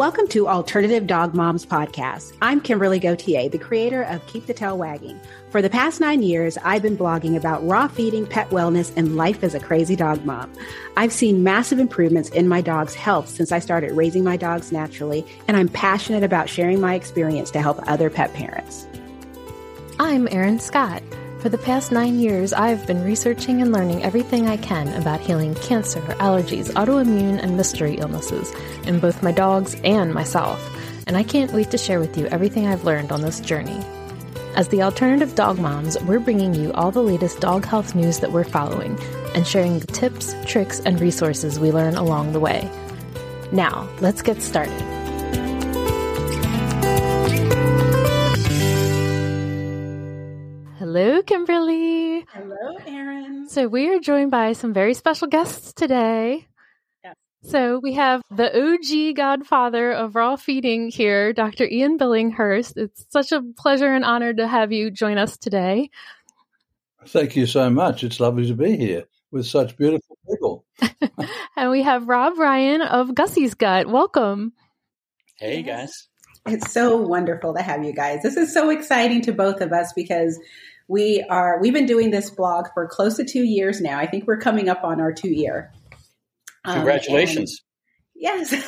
Welcome to Alternative Dog Moms Podcast. I'm Kimberly Gauthier, the creator of Keep the Tail Wagging. For the past nine years, I've been blogging about raw feeding, pet wellness, and life as a crazy dog mom. I've seen massive improvements in my dog's health since I started raising my dogs naturally, and I'm passionate about sharing my experience to help other pet parents. I'm Erin Scott. For the past nine years, I've been researching and learning everything I can about healing cancer, allergies, autoimmune, and mystery illnesses in both my dogs and myself, and I can't wait to share with you everything I've learned on this journey. As the alternative dog moms, we're bringing you all the latest dog health news that we're following and sharing the tips, tricks, and resources we learn along the way. Now, let's get started. Hello, Kimberly. Hello, Erin. So, we are joined by some very special guests today. Yes. So, we have the OG godfather of raw feeding here, Dr. Ian Billinghurst. It's such a pleasure and honor to have you join us today. Thank you so much. It's lovely to be here with such beautiful people. and we have Rob Ryan of Gussy's Gut. Welcome. Hey, guys. It's so wonderful to have you guys. This is so exciting to both of us because we are we've been doing this blog for close to two years now. I think we're coming up on our two year. Um, Congratulations. yes.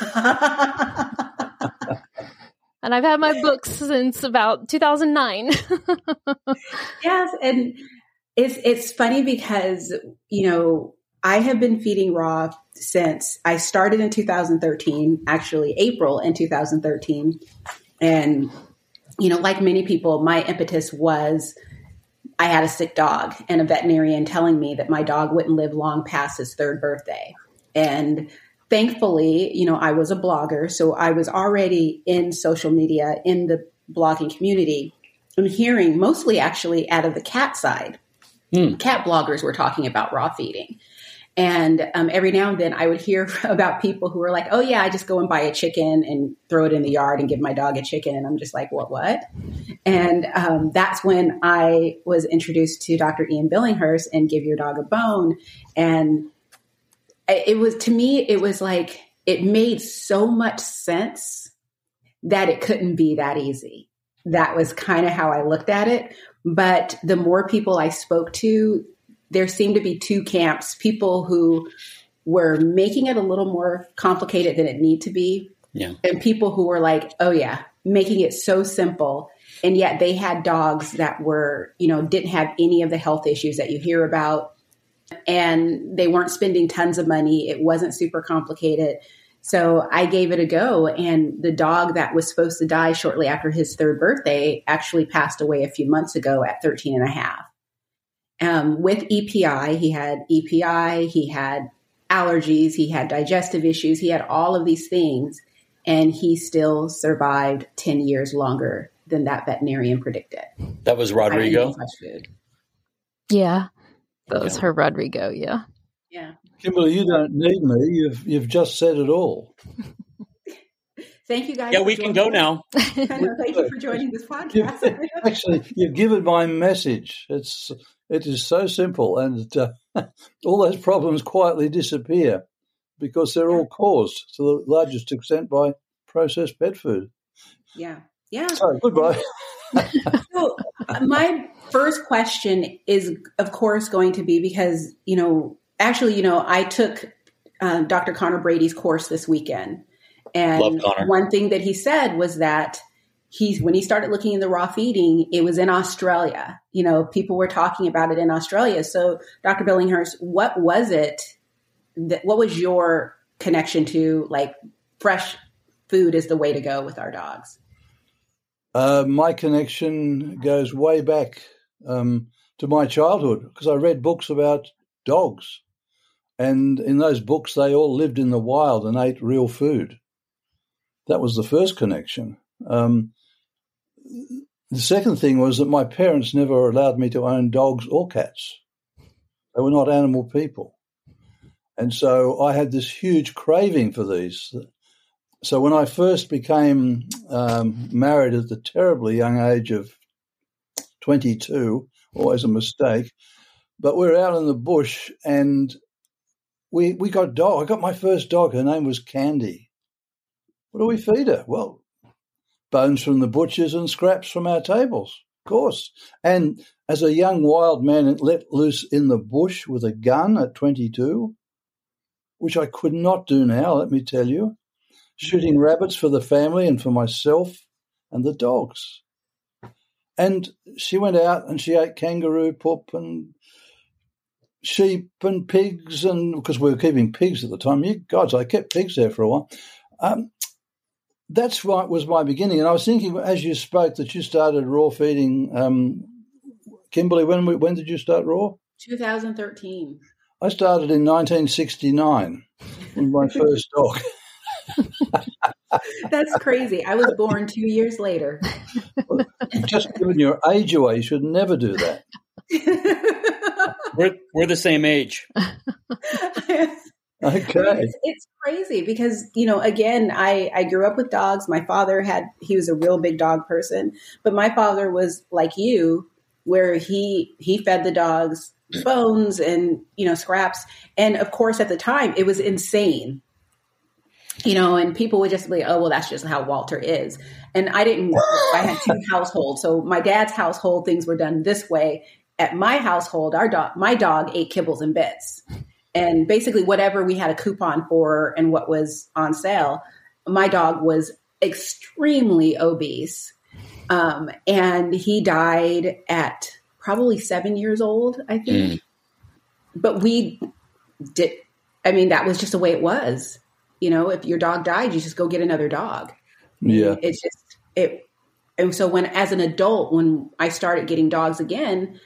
and I've had my books since about 2009. yes, and it's it's funny because you know I have been feeding raw since I started in 2013, actually April in 2013, and you know, like many people, my impetus was I had a sick dog and a veterinarian telling me that my dog wouldn't live long past his third birthday. And thankfully, you know, I was a blogger, so I was already in social media in the blogging community I'm hearing mostly actually out of the cat side. Mm. Cat bloggers were talking about raw feeding. And um, every now and then I would hear about people who were like, oh, yeah, I just go and buy a chicken and throw it in the yard and give my dog a chicken. And I'm just like, what, what? And um, that's when I was introduced to Dr. Ian Billinghurst and Give Your Dog a Bone. And it was, to me, it was like, it made so much sense that it couldn't be that easy. That was kind of how I looked at it. But the more people I spoke to, there seemed to be two camps people who were making it a little more complicated than it need to be yeah. and people who were like oh yeah making it so simple and yet they had dogs that were you know didn't have any of the health issues that you hear about and they weren't spending tons of money. It wasn't super complicated. So i gave it a go and the dog that was supposed to die shortly after his third birthday actually passed away a few months ago at 13 and a half um, with EPI, he had EPI, he had allergies, he had digestive issues, he had all of these things, and he still survived 10 years longer than that veterinarian predicted. That was Rodrigo? Yeah, that was her Rodrigo, yeah. Yeah. Kimberly, you don't need me. You've you've just said it all. Thank you guys. Yeah, we can go now. thank you for joining this podcast. You've, actually, you've given my message. It's it is so simple, and uh, all those problems quietly disappear because they're all caused to the largest extent by processed pet food. Yeah. Yeah. Sorry, goodbye. so, uh, my first question is, of course, going to be because, you know, actually, you know, I took uh, Dr. Conor Brady's course this weekend. And one thing that he said was that he's when he started looking into raw feeding, it was in Australia. You know, people were talking about it in Australia. So, Dr. Billinghurst, what was it that what was your connection to like fresh food is the way to go with our dogs? Uh, my connection goes way back um, to my childhood because I read books about dogs. And in those books, they all lived in the wild and ate real food. That was the first connection. Um, the second thing was that my parents never allowed me to own dogs or cats. They were not animal people. And so I had this huge craving for these. So when I first became um, married at the terribly young age of 22, always a mistake, but we are out in the bush and we we got dog. I got my first dog. Her name was Candy, What do we feed her? Well, bones from the butchers and scraps from our tables, of course. And as a young wild man let loose in the bush with a gun at 22, which I could not do now, let me tell you, shooting rabbits for the family and for myself and the dogs. And she went out and she ate kangaroo poop and sheep and pigs, and because we were keeping pigs at the time. You gods, I kept pigs there for a while. Um, that's what was my beginning. And I was thinking as you spoke that you started raw feeding. Um, Kimberly, when when did you start raw? 2013. I started in 1969 with my first dog. That's crazy. I was born two years later. Just giving your age away, you should never do that. we're we're the same age. Okay. It's, it's, crazy because, you know, again, I, I grew up with dogs. My father had, he was a real big dog person, but my father was like you, where he, he fed the dogs bones and, you know, scraps. And of course, at the time, it was insane, you know, and people would just be, oh, well, that's just how Walter is. And I didn't, I had two households. So my dad's household, things were done this way. At my household, our dog, my dog ate kibbles and bits and basically whatever we had a coupon for and what was on sale my dog was extremely obese. Um, and he died at probably seven years old i think. Mm. but we did i mean that was just the way it was. You know if your dog died you just go get another dog. Yeah. It's just it and so when as an adult when i started getting dogs again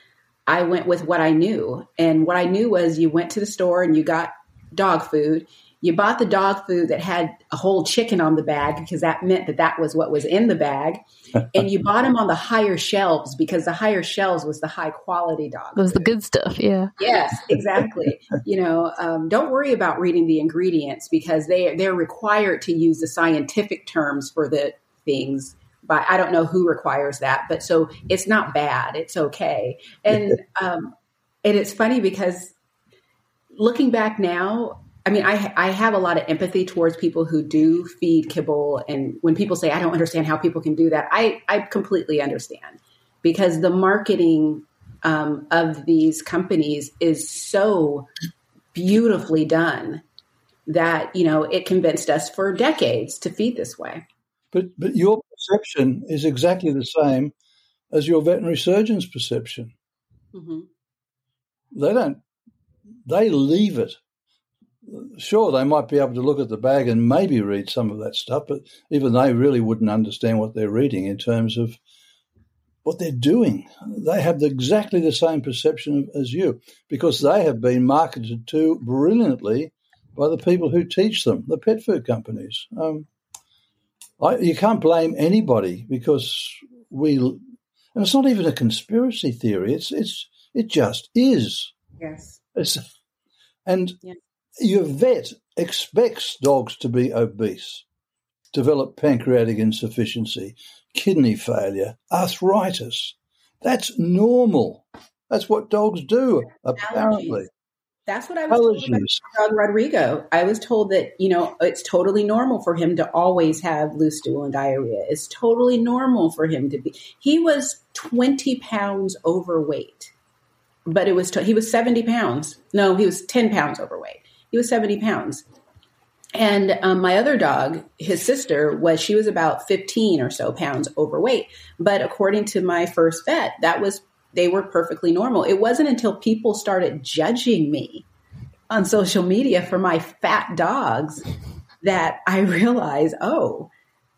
I went with what I knew. And what I knew was you went to the store and you got dog food. You bought the dog food that had a whole chicken on the bag because that meant that that was what was in the bag. and you bought them on the higher shelves because the higher shelves was the high quality dog. It was food. the good stuff. Yeah. Yes, exactly. you know, um, don't worry about reading the ingredients because they they're required to use the scientific terms for the things by I don't know who requires that, but so it's not bad. It's okay. And um, and it's funny because looking back now, I mean, I I have a lot of empathy towards people who do feed kibble, and when people say I don't understand how people can do that, I I completely understand because the marketing um, of these companies is so beautifully done that you know it convinced us for decades to feed this way. But but your perception is exactly the same as your veterinary surgeon's perception. Mm-hmm. They don't. They leave it. Sure, they might be able to look at the bag and maybe read some of that stuff, but even they really wouldn't understand what they're reading in terms of what they're doing. They have exactly the same perception as you because they have been marketed to brilliantly by the people who teach them, the pet food companies. Um, I, you can't blame anybody because we, and it's not even a conspiracy theory. It's it's it just is. Yes. It's, and your vet expects dogs to be obese, develop pancreatic insufficiency, kidney failure, arthritis. That's normal. That's what dogs do, apparently. Allergies. That's what I was told about Rodrigo. I was told that, you know, it's totally normal for him to always have loose stool and diarrhea. It's totally normal for him to be. He was 20 pounds overweight, but it was, he was 70 pounds. No, he was 10 pounds overweight. He was 70 pounds. And um, my other dog, his sister, was she was about 15 or so pounds overweight. But according to my first vet, that was they were perfectly normal. It wasn't until people started judging me on social media for my fat dogs that I realized, oh,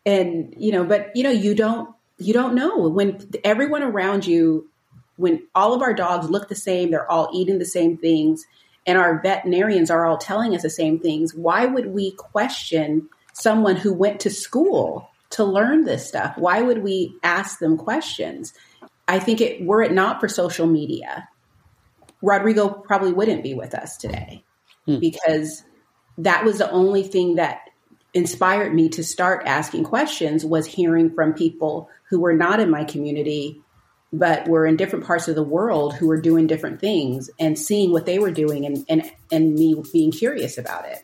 and you know, but you know, you don't you don't know when everyone around you when all of our dogs look the same, they're all eating the same things, and our veterinarians are all telling us the same things, why would we question someone who went to school to learn this stuff? Why would we ask them questions? I think it were it not for social media, Rodrigo probably wouldn't be with us today hmm. because that was the only thing that inspired me to start asking questions was hearing from people who were not in my community but were in different parts of the world who were doing different things and seeing what they were doing and and, and me being curious about it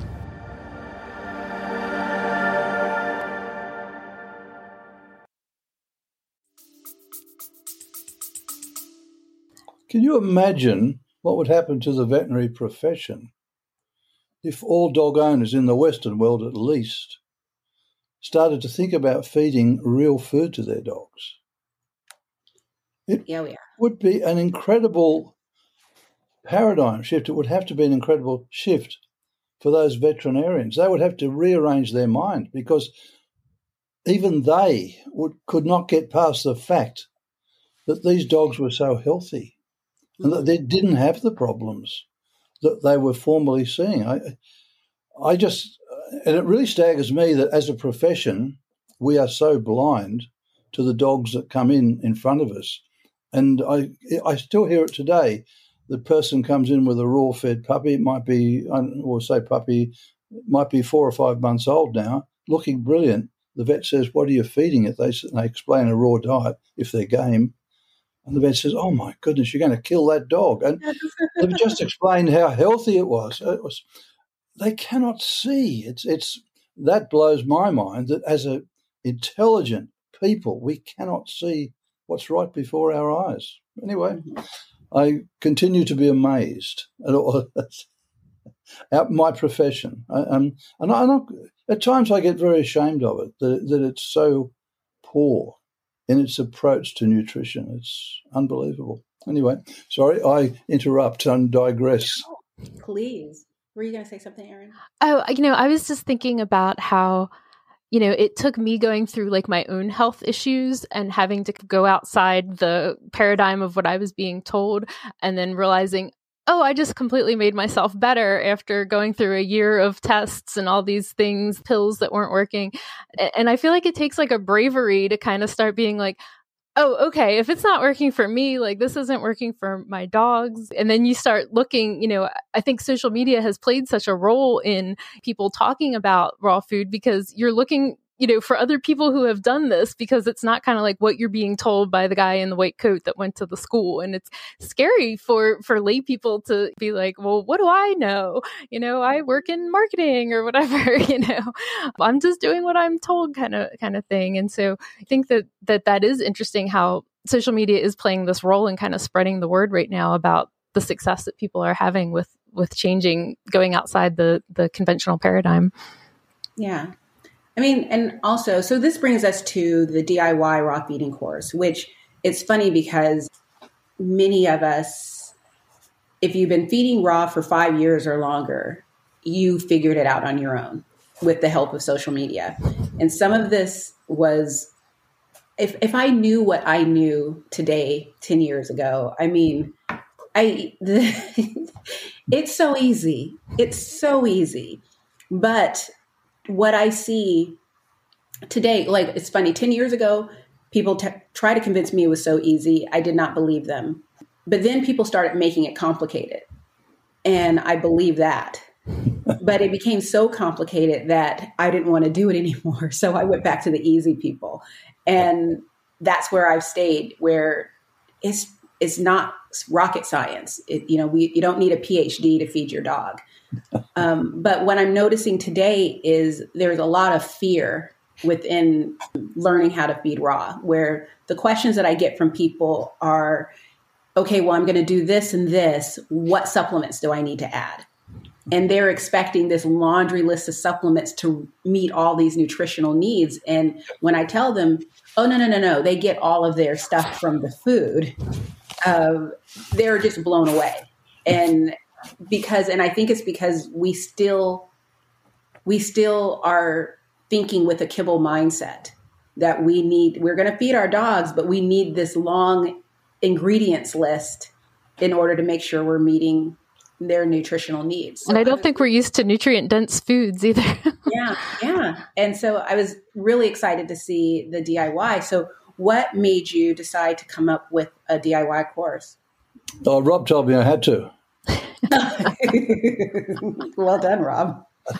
Can you imagine what would happen to the veterinary profession if all dog owners in the Western world, at least, started to think about feeding real food to their dogs? It yeah, we would be an incredible paradigm shift. It would have to be an incredible shift for those veterinarians. They would have to rearrange their mind because even they would, could not get past the fact that these dogs were so healthy and that they didn't have the problems that they were formerly seeing. I, I just, and it really staggers me that as a profession, we are so blind to the dogs that come in in front of us. And I, I still hear it today. The person comes in with a raw fed puppy, it might be, or say puppy, might be four or five months old now, looking brilliant. The vet says, What are you feeding it? They, they explain a raw diet if they're game. And the vet says, "Oh my goodness, you're going to kill that dog." And they've just explained how healthy it was. It was. They cannot see. It's it's that blows my mind that as a intelligent people, we cannot see what's right before our eyes. Anyway, mm-hmm. I continue to be amazed at all at my profession, I, um, and I, at times I get very ashamed of it that, that it's so poor in its approach to nutrition. It's unbelievable. Anyway, sorry, I interrupt and digress. please. Were you going to say something, Erin? Oh, you know, I was just thinking about how, you know, it took me going through like my own health issues and having to go outside the paradigm of what I was being told and then realizing, oh, I just completely made myself better after going through a year of tests and all these things, pills that weren't working. And I feel like it takes like a bravery to kind of start being like, oh, okay, if it's not working for me, like this isn't working for my dogs. And then you start looking, you know, I think social media has played such a role in people talking about raw food because you're looking you know, for other people who have done this because it's not kind of like what you're being told by the guy in the white coat that went to the school. And it's scary for, for lay people to be like, well, what do I know? You know, I work in marketing or whatever, you know, I'm just doing what I'm told kind of, kind of thing. And so I think that, that that is interesting how social media is playing this role in kind of spreading the word right now about the success that people are having with, with changing, going outside the, the conventional paradigm. Yeah. I mean, and also, so this brings us to the DIY raw feeding course, which it's funny because many of us, if you've been feeding raw for five years or longer, you figured it out on your own with the help of social media. And some of this was, if, if I knew what I knew today, 10 years ago, I mean, I, the, it's so easy. It's so easy. But what I see today, like it's funny, 10 years ago, people t- try to convince me it was so easy. I did not believe them. But then people started making it complicated. And I believe that. but it became so complicated that I didn't want to do it anymore. So I went back to the easy people. And that's where I've stayed, where it's it's not rocket science. It, you know, we, you don't need a PhD to feed your dog. Um, but what I'm noticing today is there's a lot of fear within learning how to feed raw, where the questions that I get from people are, okay, well, I'm going to do this and this. What supplements do I need to add? And they're expecting this laundry list of supplements to meet all these nutritional needs. And when I tell them, oh, no, no, no, no, they get all of their stuff from the food, uh, they're just blown away. And because and i think it's because we still we still are thinking with a kibble mindset that we need we're going to feed our dogs but we need this long ingredients list in order to make sure we're meeting their nutritional needs. So and I don't I, think we're used to nutrient dense foods either. yeah, yeah. And so I was really excited to see the DIY. So what made you decide to come up with a DIY course? Oh, Rob told me I had to. well done, Rob.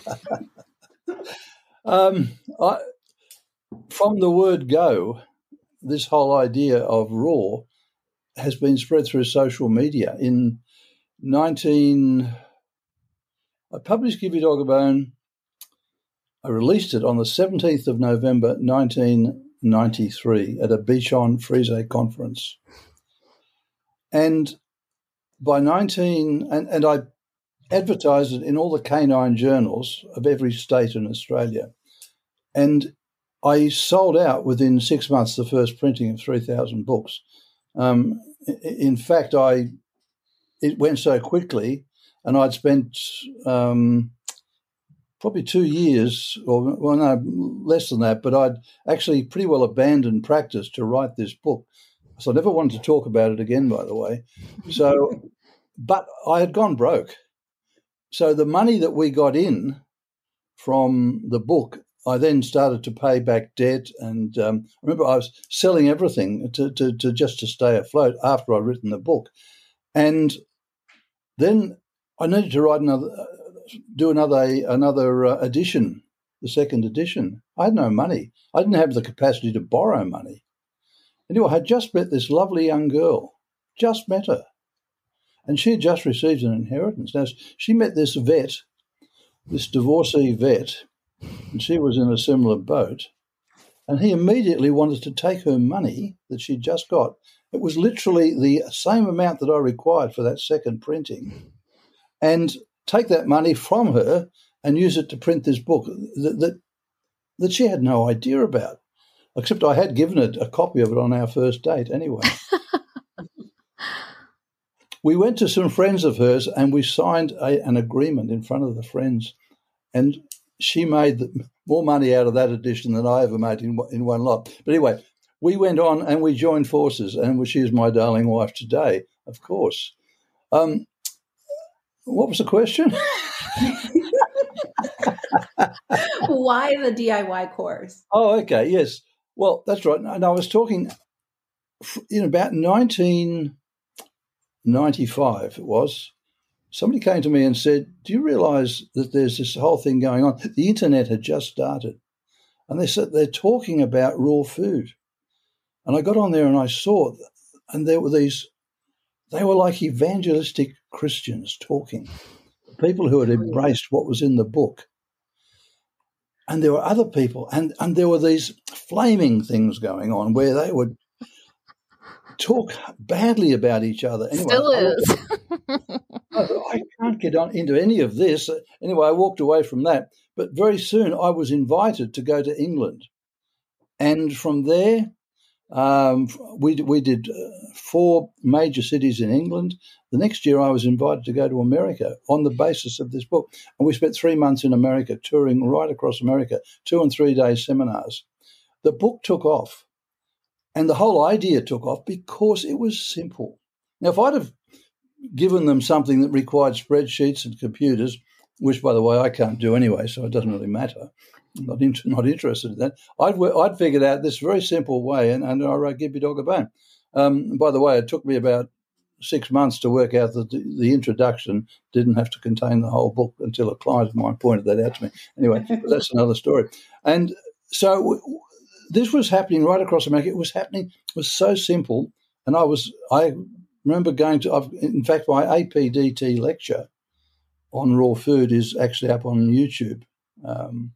um, I, from the word go, this whole idea of raw has been spread through social media. In 19, I published Give Your Dog a Bone. I released it on the 17th of November 1993 at a Bichon Frise conference. And by 19, and, and I advertised it in all the canine journals of every state in Australia. And I sold out within six months the first printing of 3,000 books. Um, in fact, I it went so quickly, and I'd spent um, probably two years, or well, no, less than that, but I'd actually pretty well abandoned practice to write this book. So I never wanted to talk about it again, by the way. So, but I had gone broke. So the money that we got in from the book I then started to pay back debt, and um, remember I was selling everything to, to, to, just to stay afloat after I'd written the book, and then I needed to write another, do another another uh, edition, the second edition. I had no money. I didn't have the capacity to borrow money. Anyway, I had just met this lovely young girl, just met her, and she had just received an inheritance. Now she met this vet, this divorcee vet and she was in a similar boat. And he immediately wanted to take her money that she'd just got. It was literally the same amount that I required for that second printing, and take that money from her and use it to print this book that that, that she had no idea about. Except I had given it a copy of it on our first date anyway. we went to some friends of hers and we signed a, an agreement in front of the friends. And she made more money out of that edition than I ever made in, in one lot. But anyway, we went on and we joined forces, and she is my darling wife today, of course. Um, what was the question? Why the DIY course? Oh, okay, yes. Well, that's right. And I was talking in about 1995, it was somebody came to me and said, Do you realize that there's this whole thing going on? The internet had just started. And they said they're talking about raw food. And I got on there and I saw, and there were these, they were like evangelistic Christians talking, people who had embraced what was in the book. And there were other people, and, and there were these flaming things going on where they would talk badly about each other. Anyway, Still is. I, I can't get on into any of this. Anyway, I walked away from that. But very soon I was invited to go to England. And from there, um, we, we did uh, four major cities in England. The next year, I was invited to go to America on the basis of this book. And we spent three months in America, touring right across America, two and three day seminars. The book took off. And the whole idea took off because it was simple. Now, if I'd have given them something that required spreadsheets and computers, which, by the way, I can't do anyway, so it doesn't really matter. I'm not, in, not interested in that. I'd, I'd figured out this very simple way, and, and I wrote Give Your Dog a Bone. Um, by the way, it took me about six months to work out that the, the, introduction didn't have to contain the whole book until a client of mine pointed that out to me. Anyway, that's another story. And so this was happening right across America. It was happening. It was so simple, and I was I remember going to. I've, in fact, my APDT lecture on raw food is actually up on YouTube. Um,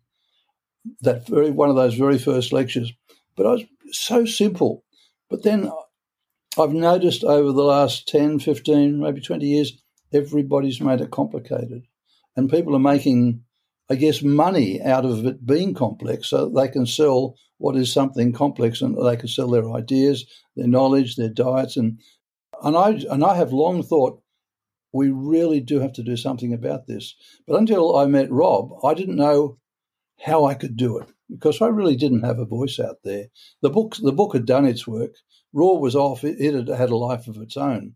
that very one of those very first lectures, but I was so simple. But then I've noticed over the last 10, 15, maybe 20 years, everybody's made it complicated. And people are making, I guess, money out of it being complex so they can sell what is something complex and they can sell their ideas, their knowledge, their diets. And and I and I have long thought we really do have to do something about this. But until I met Rob, I didn't know how I could do it because I really didn't have a voice out there. The book the book had done its work. Raw was off; it, had had a life of its own.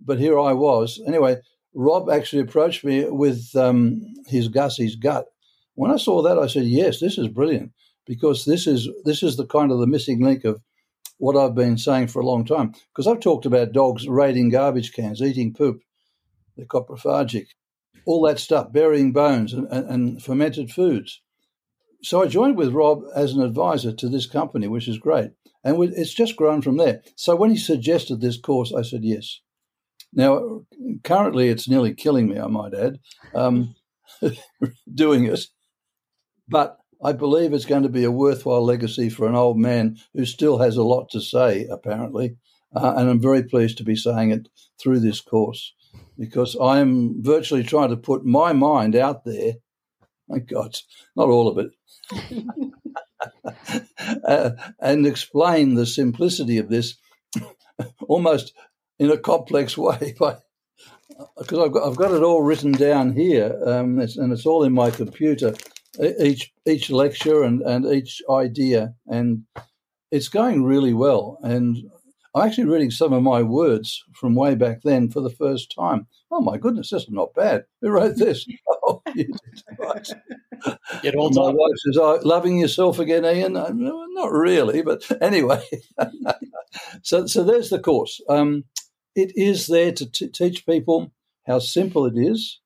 But here I was. Anyway, Rob actually approached me with um, his Gussy's gut. When I saw that, I said, "Yes, this is brilliant because this is this is the kind of the missing link of what I've been saying for a long time. Because I've talked about dogs raiding garbage cans, eating poop, they're coprophagic, all that stuff, burying bones and, and, and fermented foods. So I joined with Rob as an advisor to this company, which is great. And it's just grown from there. So when he suggested this course, I said yes. Now, currently, it's nearly killing me, I might add, um, doing it. But I believe it's going to be a worthwhile legacy for an old man who still has a lot to say, apparently. Uh, and I'm very pleased to be saying it through this course because I'm virtually trying to put my mind out there. My God, not all of it. uh, and explain the simplicity of this almost in a complex way because I've got, I've got it all written down here um, it's, and it's all in my computer each each lecture and, and each idea, and it's going really well. And I'm actually reading some of my words from way back then for the first time. Oh my goodness, this is not bad. Who wrote this? oh, you did right. It all my wife says, oh, "Loving yourself again, Ian?" not really, but anyway. so, so there's the course. Um, it is there to t- teach people how simple it is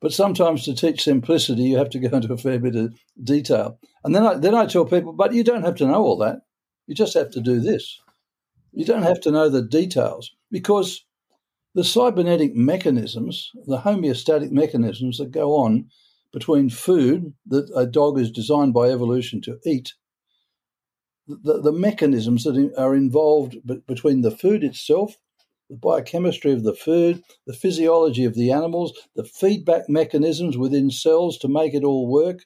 but sometimes to teach simplicity, you have to go into a fair bit of detail. And then I, then I tell people, but you don't have to know all that. You just have to do this. You don't have to know the details because the cybernetic mechanisms, the homeostatic mechanisms that go on between food that a dog is designed by evolution to eat, the, the mechanisms that are involved between the food itself the biochemistry of the food, the physiology of the animals, the feedback mechanisms within cells to make it all work.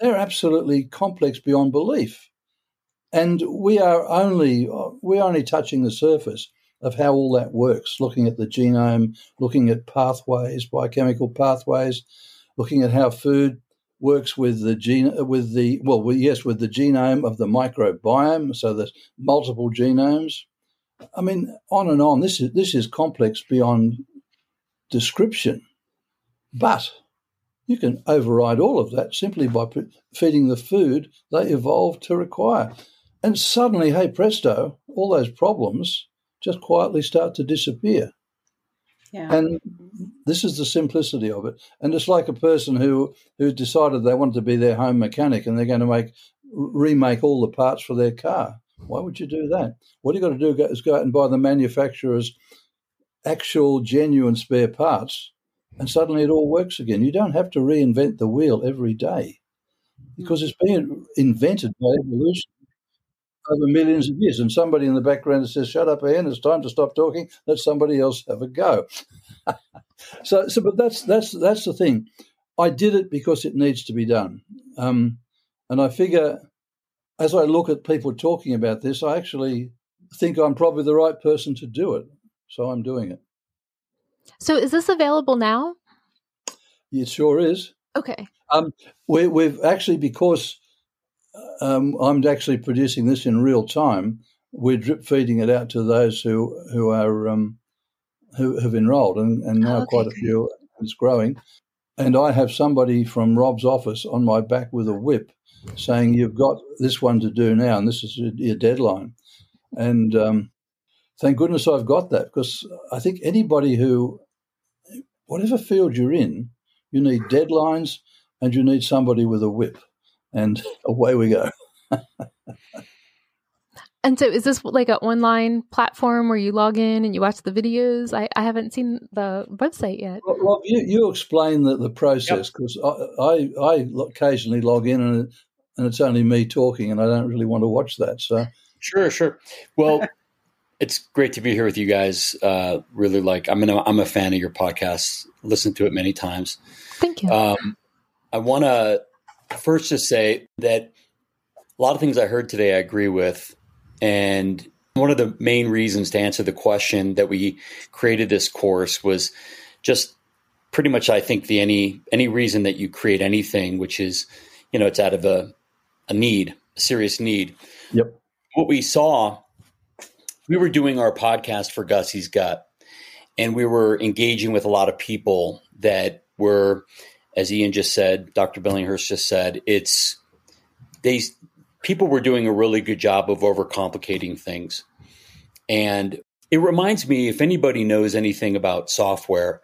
They're absolutely complex beyond belief. And we are only we're only touching the surface of how all that works, looking at the genome, looking at pathways, biochemical pathways, looking at how food works with the gene with the well yes with the genome of the microbiome so there's multiple genomes I mean, on and on. This is this is complex beyond description, but you can override all of that simply by feeding the food they evolved to require. And suddenly, hey presto, all those problems just quietly start to disappear. Yeah. And this is the simplicity of it. And it's like a person who who decided they wanted to be their home mechanic and they're going to make remake all the parts for their car. Why would you do that? What you got to do is go out and buy the manufacturer's actual genuine spare parts, and suddenly it all works again. You don't have to reinvent the wheel every day because mm. it's been invented by evolution over millions of years. And somebody in the background says, "Shut up, Ian! It's time to stop talking. Let somebody else have a go." so, so, but that's that's that's the thing. I did it because it needs to be done, um, and I figure as I look at people talking about this, I actually think I'm probably the right person to do it. So I'm doing it. So is this available now? It sure is. Okay. Um, we, have actually, because um, I'm actually producing this in real time, we're drip feeding it out to those who who are um, who have enrolled, and, and now oh, okay, quite a few. It's growing, and I have somebody from Rob's office on my back with a whip saying you've got this one to do now, and this is your deadline. And um, thank goodness I've got that because I think anybody who, whatever field you're in, you need deadlines and you need somebody with a whip, and away we go. And so, is this like an online platform where you log in and you watch the videos? I, I haven't seen the website yet. Well, Rob, you, you explain the, the process because yep. I, I, I occasionally log in and and it's only me talking, and I don't really want to watch that. So sure, sure. Well, it's great to be here with you guys. Uh, really, like I'm a, I'm a fan of your podcast. Listen to it many times. Thank you. Um, I want to first just say that a lot of things I heard today I agree with, and one of the main reasons to answer the question that we created this course was just pretty much I think the any any reason that you create anything, which is you know it's out of a a need, a serious need. Yep. What we saw, we were doing our podcast for Gussy's Gut, and we were engaging with a lot of people that were, as Ian just said, Dr. Billinghurst just said, it's they people were doing a really good job of overcomplicating things. And it reminds me, if anybody knows anything about software,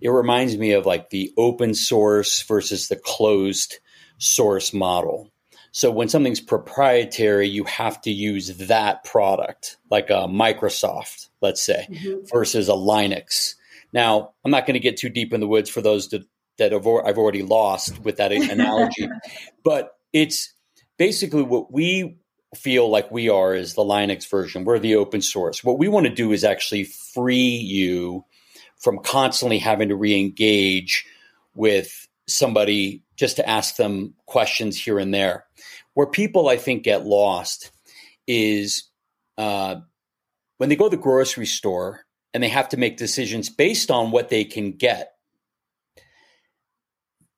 it reminds me of like the open source versus the closed source model. So when something's proprietary, you have to use that product, like a Microsoft, let's say, mm-hmm. versus a Linux. Now, I'm not going to get too deep in the woods for those that, that have, I've already lost with that analogy, but it's basically what we feel like we are is the Linux version. We're the open source. What we want to do is actually free you from constantly having to re-engage with somebody just to ask them questions here and there. Where people, I think, get lost is uh, when they go to the grocery store and they have to make decisions based on what they can get.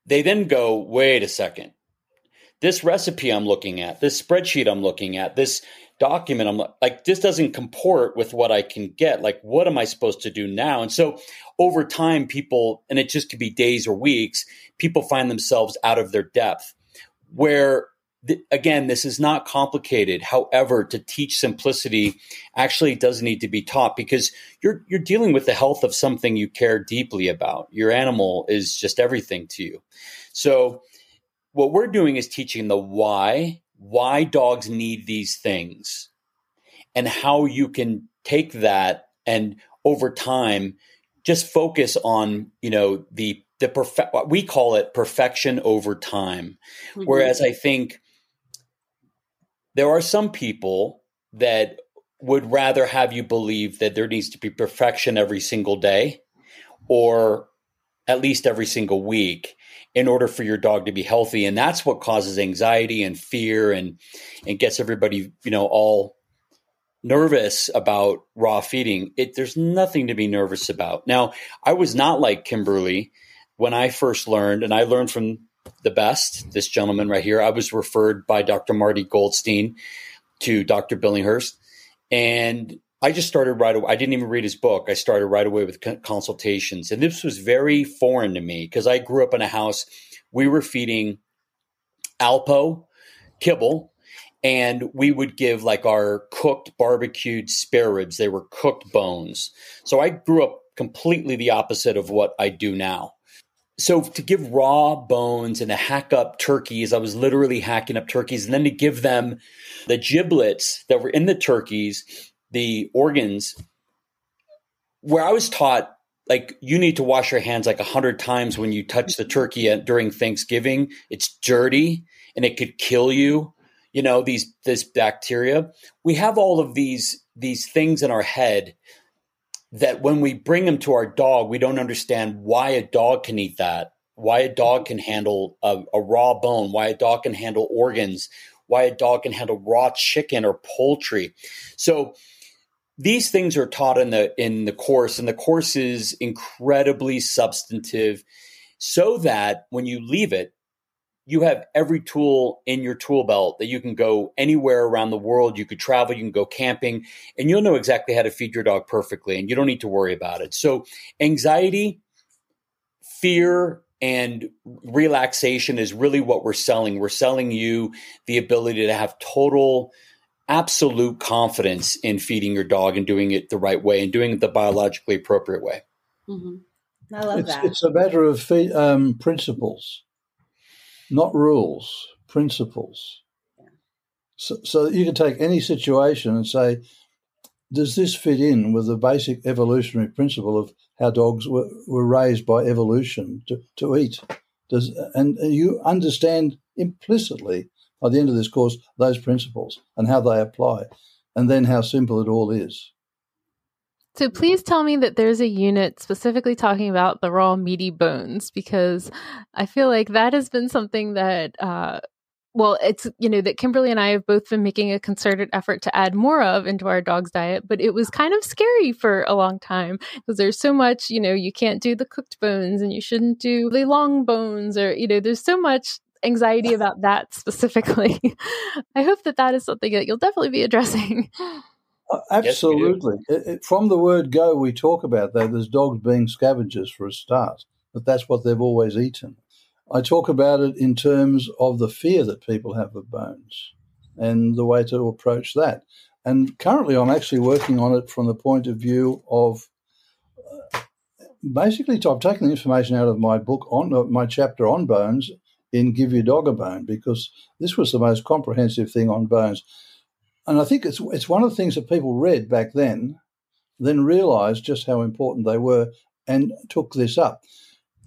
They then go, wait a second. This recipe I'm looking at, this spreadsheet I'm looking at, this document i'm like this doesn't comport with what i can get. Like what am i supposed to do now? And so over time people and it just could be days or weeks people find themselves out of their depth. Where again this is not complicated. However to teach simplicity actually does need to be taught because you're you're dealing with the health of something you care deeply about. Your animal is just everything to you. So what we're doing is teaching the why why dogs need these things and how you can take that and over time just focus on you know the the perfect what we call it perfection over time. Mm-hmm. whereas i think there are some people that would rather have you believe that there needs to be perfection every single day or at least every single week in order for your dog to be healthy. And that's what causes anxiety and fear and and gets everybody you know all nervous about raw feeding. It there's nothing to be nervous about. Now i was not like kimberly when i first learned and i learned from the best this gentleman right here i was referred by dr marty goldstein to dr billinghurst and I just started right away. I didn't even read his book. I started right away with consultations. And this was very foreign to me because I grew up in a house, we were feeding Alpo, kibble, and we would give like our cooked barbecued spare ribs. They were cooked bones. So I grew up completely the opposite of what I do now. So to give raw bones and to hack up turkeys, I was literally hacking up turkeys, and then to give them the giblets that were in the turkeys the organs where I was taught like you need to wash your hands like a hundred times when you touch the turkey at, during Thanksgiving. It's dirty and it could kill you. You know these this bacteria. We have all of these these things in our head that when we bring them to our dog, we don't understand why a dog can eat that, why a dog mm-hmm. can handle a, a raw bone, why a dog can handle organs, why a dog can handle raw chicken or poultry. So these things are taught in the in the course and the course is incredibly substantive so that when you leave it you have every tool in your tool belt that you can go anywhere around the world you could travel you can go camping and you'll know exactly how to feed your dog perfectly and you don't need to worry about it so anxiety fear and relaxation is really what we're selling we're selling you the ability to have total absolute confidence in feeding your dog and doing it the right way and doing it the biologically appropriate way. Mm-hmm. I love it's, that. It's a matter of um, principles, not rules, principles. Yeah. So, so you can take any situation and say, does this fit in with the basic evolutionary principle of how dogs were, were raised by evolution to, to eat? Does, and you understand implicitly by the end of this course those principles and how they apply, and then how simple it all is. So please tell me that there's a unit specifically talking about the raw meaty bones because I feel like that has been something that uh, well, it's, you know, that Kimberly and I have both been making a concerted effort to add more of into our dog's diet, but it was kind of scary for a long time because there's so much, you know, you can't do the cooked bones and you shouldn't do the long bones or, you know, there's so much anxiety about that specifically. I hope that that is something that you'll definitely be addressing. Uh, absolutely. Yes, it, it, from the word go, we talk about that. There's dogs being scavengers for a start, but that's what they've always eaten. I talk about it in terms of the fear that people have of bones and the way to approach that. And currently, I'm actually working on it from the point of view of uh, basically, I've taken the information out of my book on uh, my chapter on bones in Give Your Dog a Bone because this was the most comprehensive thing on bones. And I think it's it's one of the things that people read back then, then realised just how important they were and took this up.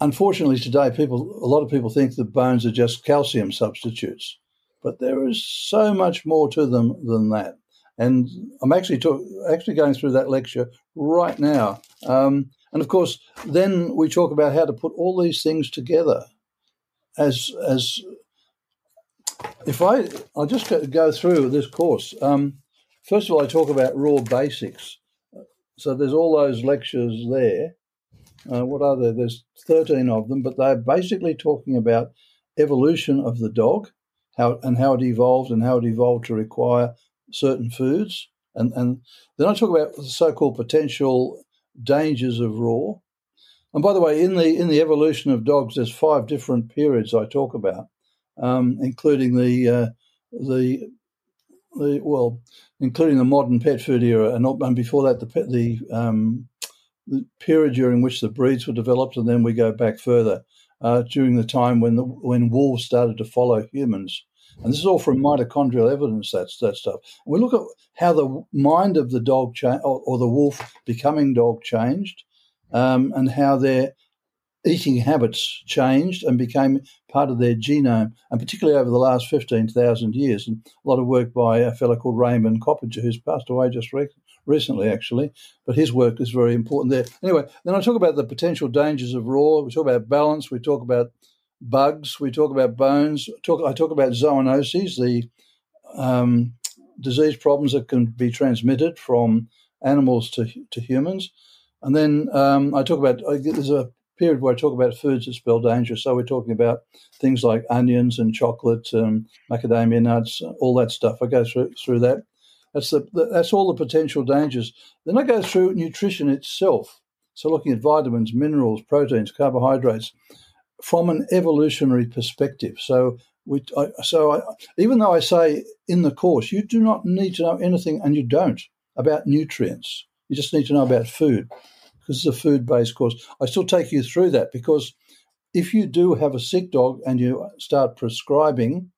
Unfortunately, today people a lot of people think that bones are just calcium substitutes, but there is so much more to them than that. And I'm actually talk, actually going through that lecture right now. Um, and of course, then we talk about how to put all these things together as as if I I'll just go through this course. Um, first of all, I talk about raw basics. So there's all those lectures there. Uh, what are there? There's 13 of them, but they're basically talking about evolution of the dog, how and how it evolved and how it evolved to require certain foods. And, and then I talk about the so-called potential dangers of raw. And by the way, in the in the evolution of dogs, there's five different periods I talk about, um, including the uh, the the well, including the modern pet food era, and, and before that, the the, um, the period during which the breeds were developed, and then we go back further uh, during the time when the when wolves started to follow humans. And this is all from mitochondrial evidence, that's that stuff. We look at how the mind of the dog cha- or, or the wolf becoming dog changed, um, and how their eating habits changed and became part of their genome, and particularly over the last 15,000 years. And a lot of work by a fellow called Raymond Coppinger, who's passed away just re- recently, actually, but his work is very important there. Anyway, then I talk about the potential dangers of raw. We talk about balance. We talk about bugs. We talk about bones. Talk, I talk about zoonoses, the um, disease problems that can be transmitted from animals to, to humans. And then um, I talk about, there's a period where I talk about foods that spell danger. So we're talking about things like onions and chocolate and macadamia nuts, all that stuff. I go through, through that. That's, the, that's all the potential dangers. Then I go through nutrition itself. So looking at vitamins, minerals, proteins, carbohydrates from an evolutionary perspective. So we, I, so I, even though I say in the course, you do not need to know anything, and you don't about nutrients. You just need to know about food because it's a food based course. I still take you through that because if you do have a sick dog and you start prescribing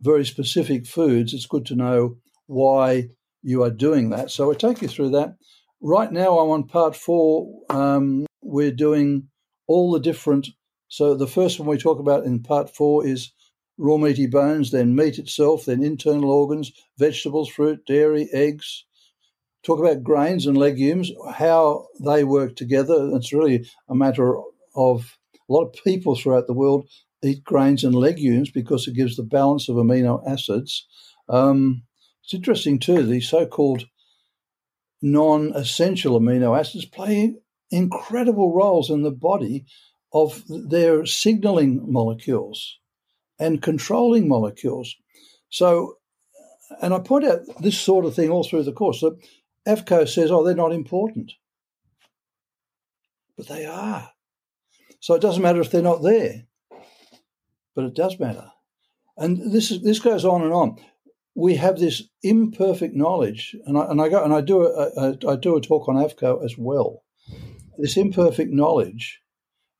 very specific foods, it's good to know why you are doing that. So I take you through that. Right now, I'm on part four. Um, we're doing all the different. So the first one we talk about in part four is raw meaty bones, then meat itself, then internal organs, vegetables, fruit, dairy, eggs, talk about grains and legumes, how they work together. It's really a matter of a lot of people throughout the world eat grains and legumes because it gives the balance of amino acids. Um, it's interesting too, the so called non essential amino acids play incredible roles in the body of their signaling molecules and controlling molecules. So, and I point out this sort of thing all through the course. So AAFCO says, oh, they're not important. But they are. So it doesn't matter if they're not there, but it does matter. And this is, this goes on and on. We have this imperfect knowledge, and I, and I go and I do a, a, I do a talk on AAFCO as well. This imperfect knowledge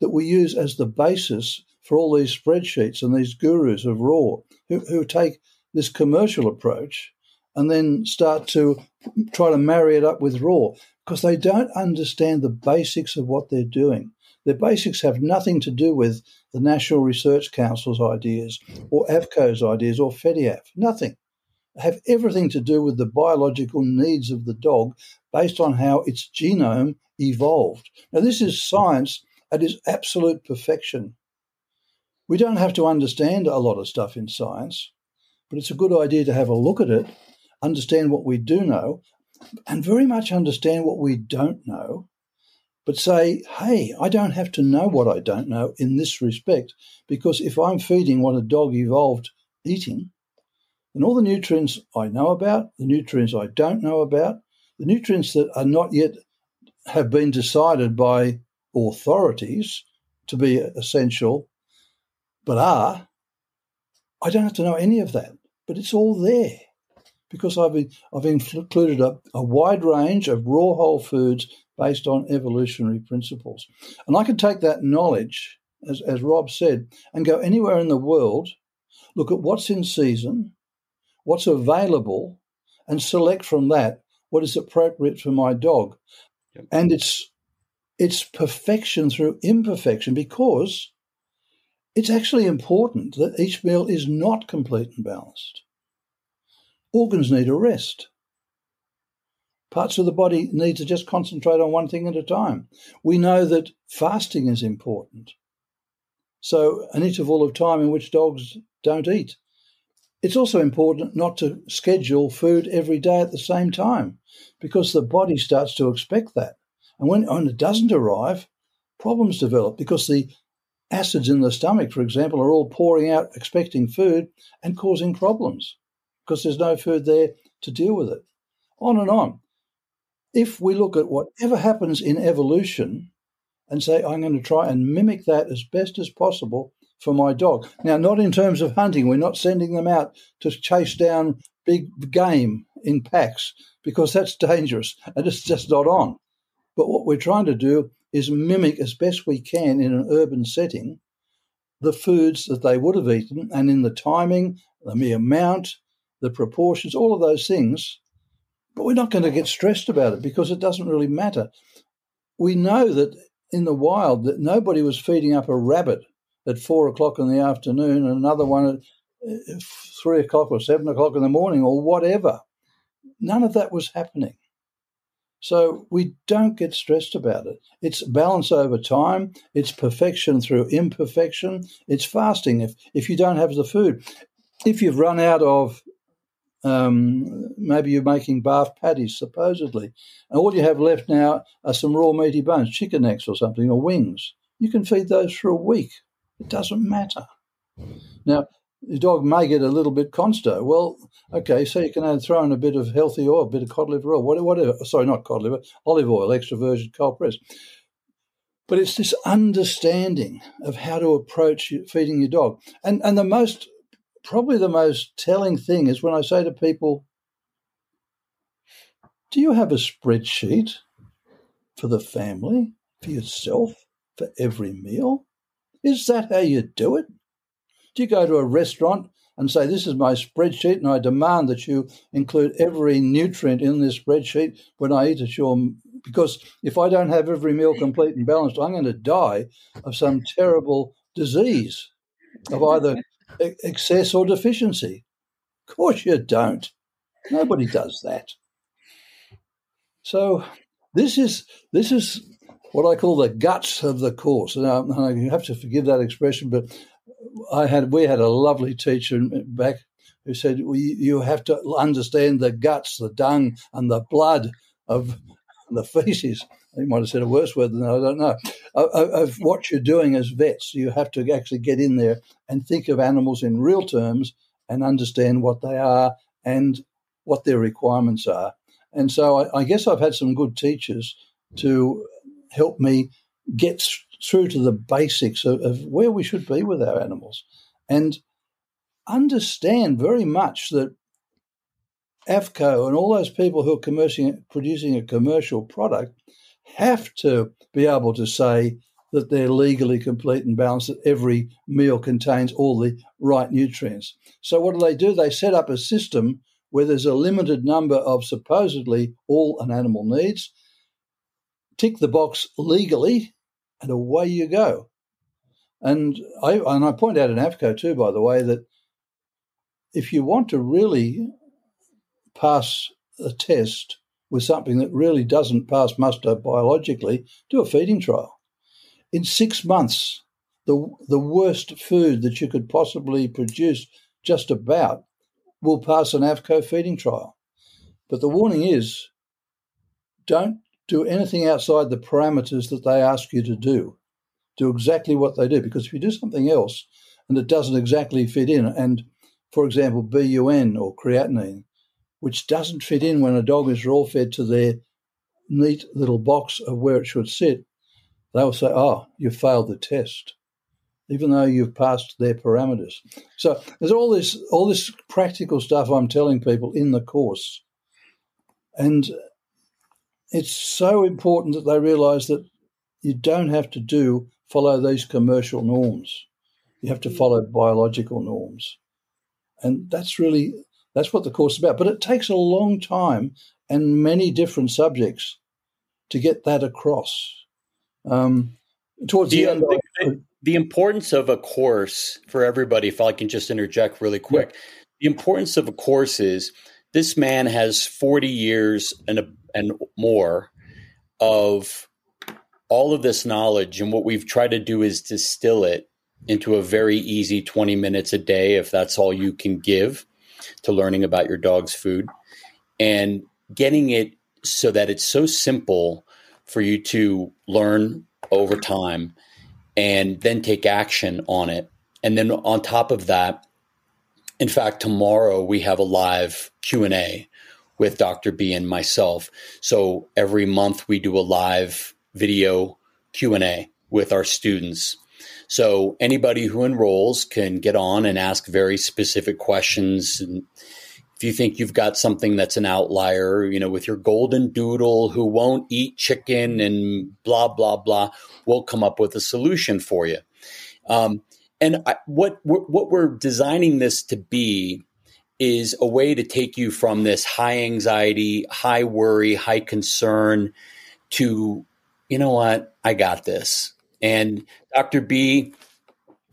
that we use as the basis for all these spreadsheets and these gurus of raw who, who take this commercial approach and then start to try to marry it up with raw because they don't understand the basics of what they're doing. Their basics have nothing to do with the National Research Council's ideas or AAFCO's ideas or FEDIAF. Nothing. They have everything to do with the biological needs of the dog based on how its genome evolved. Now, this is science at its absolute perfection. We don't have to understand a lot of stuff in science, but it's a good idea to have a look at it understand what we do know, and very much understand what we don't know, but say, hey, I don't have to know what I don't know in this respect, because if I'm feeding what a dog evolved eating, then all the nutrients I know about, the nutrients I don't know about, the nutrients that are not yet have been decided by authorities to be essential, but are, I don't have to know any of that. But it's all there because I've, I've included a, a wide range of raw whole foods based on evolutionary principles. And I can take that knowledge, as, as Rob said, and go anywhere in the world, look at what's in season, what's available, and select from that what is appropriate for my dog. Yep. And it's it's perfection through imperfection because it's actually important that each meal is not complete and balanced. Organs need a rest. Parts of the body need to just concentrate on one thing at a time. We know that fasting is important. So, an interval of time in which dogs don't eat. It's also important not to schedule food every day at the same time because the body starts to expect that. And when, when it doesn't arrive, problems develop because the acids in the stomach, for example, are all pouring out expecting food and causing problems because there's no food there to deal with it. On and on. If we look at whatever happens in evolution and say, I'm going to try and mimic that as best as possible for my dog. Now, not in terms of hunting, we're not sending them out to chase down big game in packs because that's dangerous and it's just not on. But what we're trying to do is mimic as best we can in an urban setting the foods that they would have eaten and in the timing, the mere amount, the proportions, all of those things. But we're not going to get stressed about it because it doesn't really matter. We know that in the wild that nobody was feeding up a rabbit at four o'clock in the afternoon and another one at uh, three o'clock or seven o'clock in the morning or whatever. None of that was happening. So we don't get stressed about it. It's balance over time. It's perfection through imperfection. It's fasting if, if you don't have the food. If you've run out of, um, maybe you're making bath patties, supposedly, and all you have left now are some raw meaty bones, chicken necks or something, or wings. You can feed those for a week. It doesn't matter. Now, the dog may get a little bit consto. Well, okay, so you can throw in a bit of healthy oil, a bit of cod liver oil, whatever. Sorry, not cod liver, olive oil, extra virgin cold press. But it's this understanding of how to approach feeding your dog. And and the most probably the most telling thing is when I say to people, "Do you have a spreadsheet for the family, for yourself, for every meal? Is that how you do it?" Do you go to a restaurant and say, This is my spreadsheet, and I demand that you include every nutrient in this spreadsheet when I eat at your. Because if I don't have every meal complete and balanced, I'm going to die of some terrible disease of either excess or deficiency. Of course, you don't. Nobody does that. So, this is this is what I call the guts of the course. I, you have to forgive that expression, but I had we had a lovely teacher back who said well, you have to understand the guts, the dung, and the blood of the feces. He might have said a worse word than that, I don't know. Of, what you're doing as vets, you have to actually get in there and think of animals in real terms and understand what they are and what their requirements are. And so I, I guess I've had some good teachers to help me get through to the basics of, of where we should be with our animals and understand very much that AAFCO and all those people who are producing a commercial product have to be able to say that they're legally complete and balanced, that every meal contains all the right nutrients. So, what do they do? They set up a system where there's a limited number of supposedly all an animal needs, tick the box legally, and away you go. And I and I point out in AAFCO too, by the way, that if you want to really pass a test with something that really doesn't pass muster biologically, do a feeding trial. In six months, the the worst food that you could possibly produce, just about, will pass an AAFCO feeding trial. But the warning is, don't do anything outside the parameters that they ask you to do. Do exactly what they do. Because if you do something else and it doesn't exactly fit in, and for example, BUN or creatinine, which doesn't fit in when a dog is raw fed to their neat little box of where it should sit, they'll say, ah, "Oh, you failed the test." Even though you've passed their parameters, so there's all this all this practical stuff I'm telling people in the course, and it's so important that they realise that you don't have to do follow these commercial norms. You have to mm. follow biological norms, and that's really that's what the course is about. But it takes a long time and many different subjects to get that across. Um, towards the, the end, the, the, importance of a course for everybody, if I can just interject really quick, yeah. the importance of a course is this man has 40 years and, a, and more of all of this knowledge. And what we've tried to do is distill it into a very easy 20 minutes a day, if that's all you can give to learning about your dog's food and getting it so that it's so simple for you to learn over time and then take action on it. And then on top of that, in fact, tomorrow we have a live Q&A with Dr. B and myself. So every month we do a live video Q&A with our students. So anybody who enrolls can get on and ask very specific questions and if you think you've got something that's an outlier, you know, with your golden doodle who won't eat chicken and blah blah blah, we'll come up with a solution for you. Um, and I, what what we're designing this to be is a way to take you from this high anxiety, high worry, high concern to, you know what, I got this. And Dr. B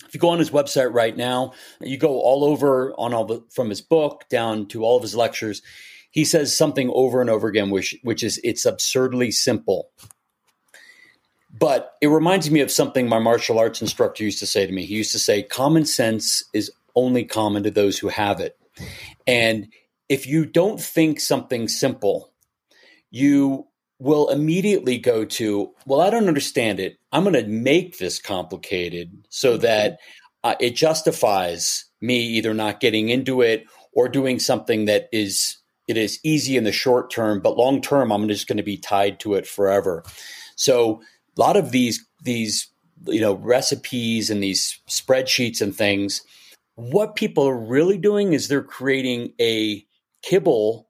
if you go on his website right now, you go all over on all the from his book down to all of his lectures. He says something over and over again, which which is it's absurdly simple. But it reminds me of something my martial arts instructor used to say to me. He used to say, "Common sense is only common to those who have it." And if you don't think something simple, you will immediately go to, well, I don't understand it. I'm going to make this complicated so mm-hmm. that uh, it justifies me either not getting into it or doing something that is it is easy in the short term, but long term, I'm just going to be tied to it forever. So a lot of these these you know recipes and these spreadsheets and things, what people are really doing is they're creating a kibble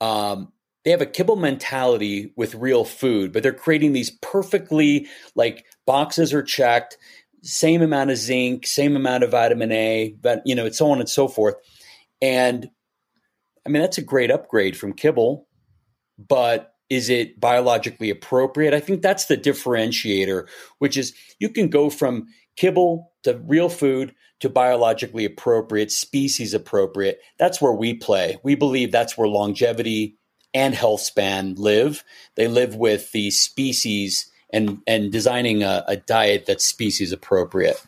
um, they have a kibble mentality with real food, but they're creating these perfectly like boxes are checked, same amount of zinc, same amount of vitamin A, but you know, it's so on and so forth. And I mean, that's a great upgrade from kibble, but is it biologically appropriate? I think that's the differentiator, which is you can go from kibble to real food to biologically appropriate, species appropriate. That's where we play. We believe that's where longevity and health span live. They live with the species and and designing a, a diet that's species appropriate.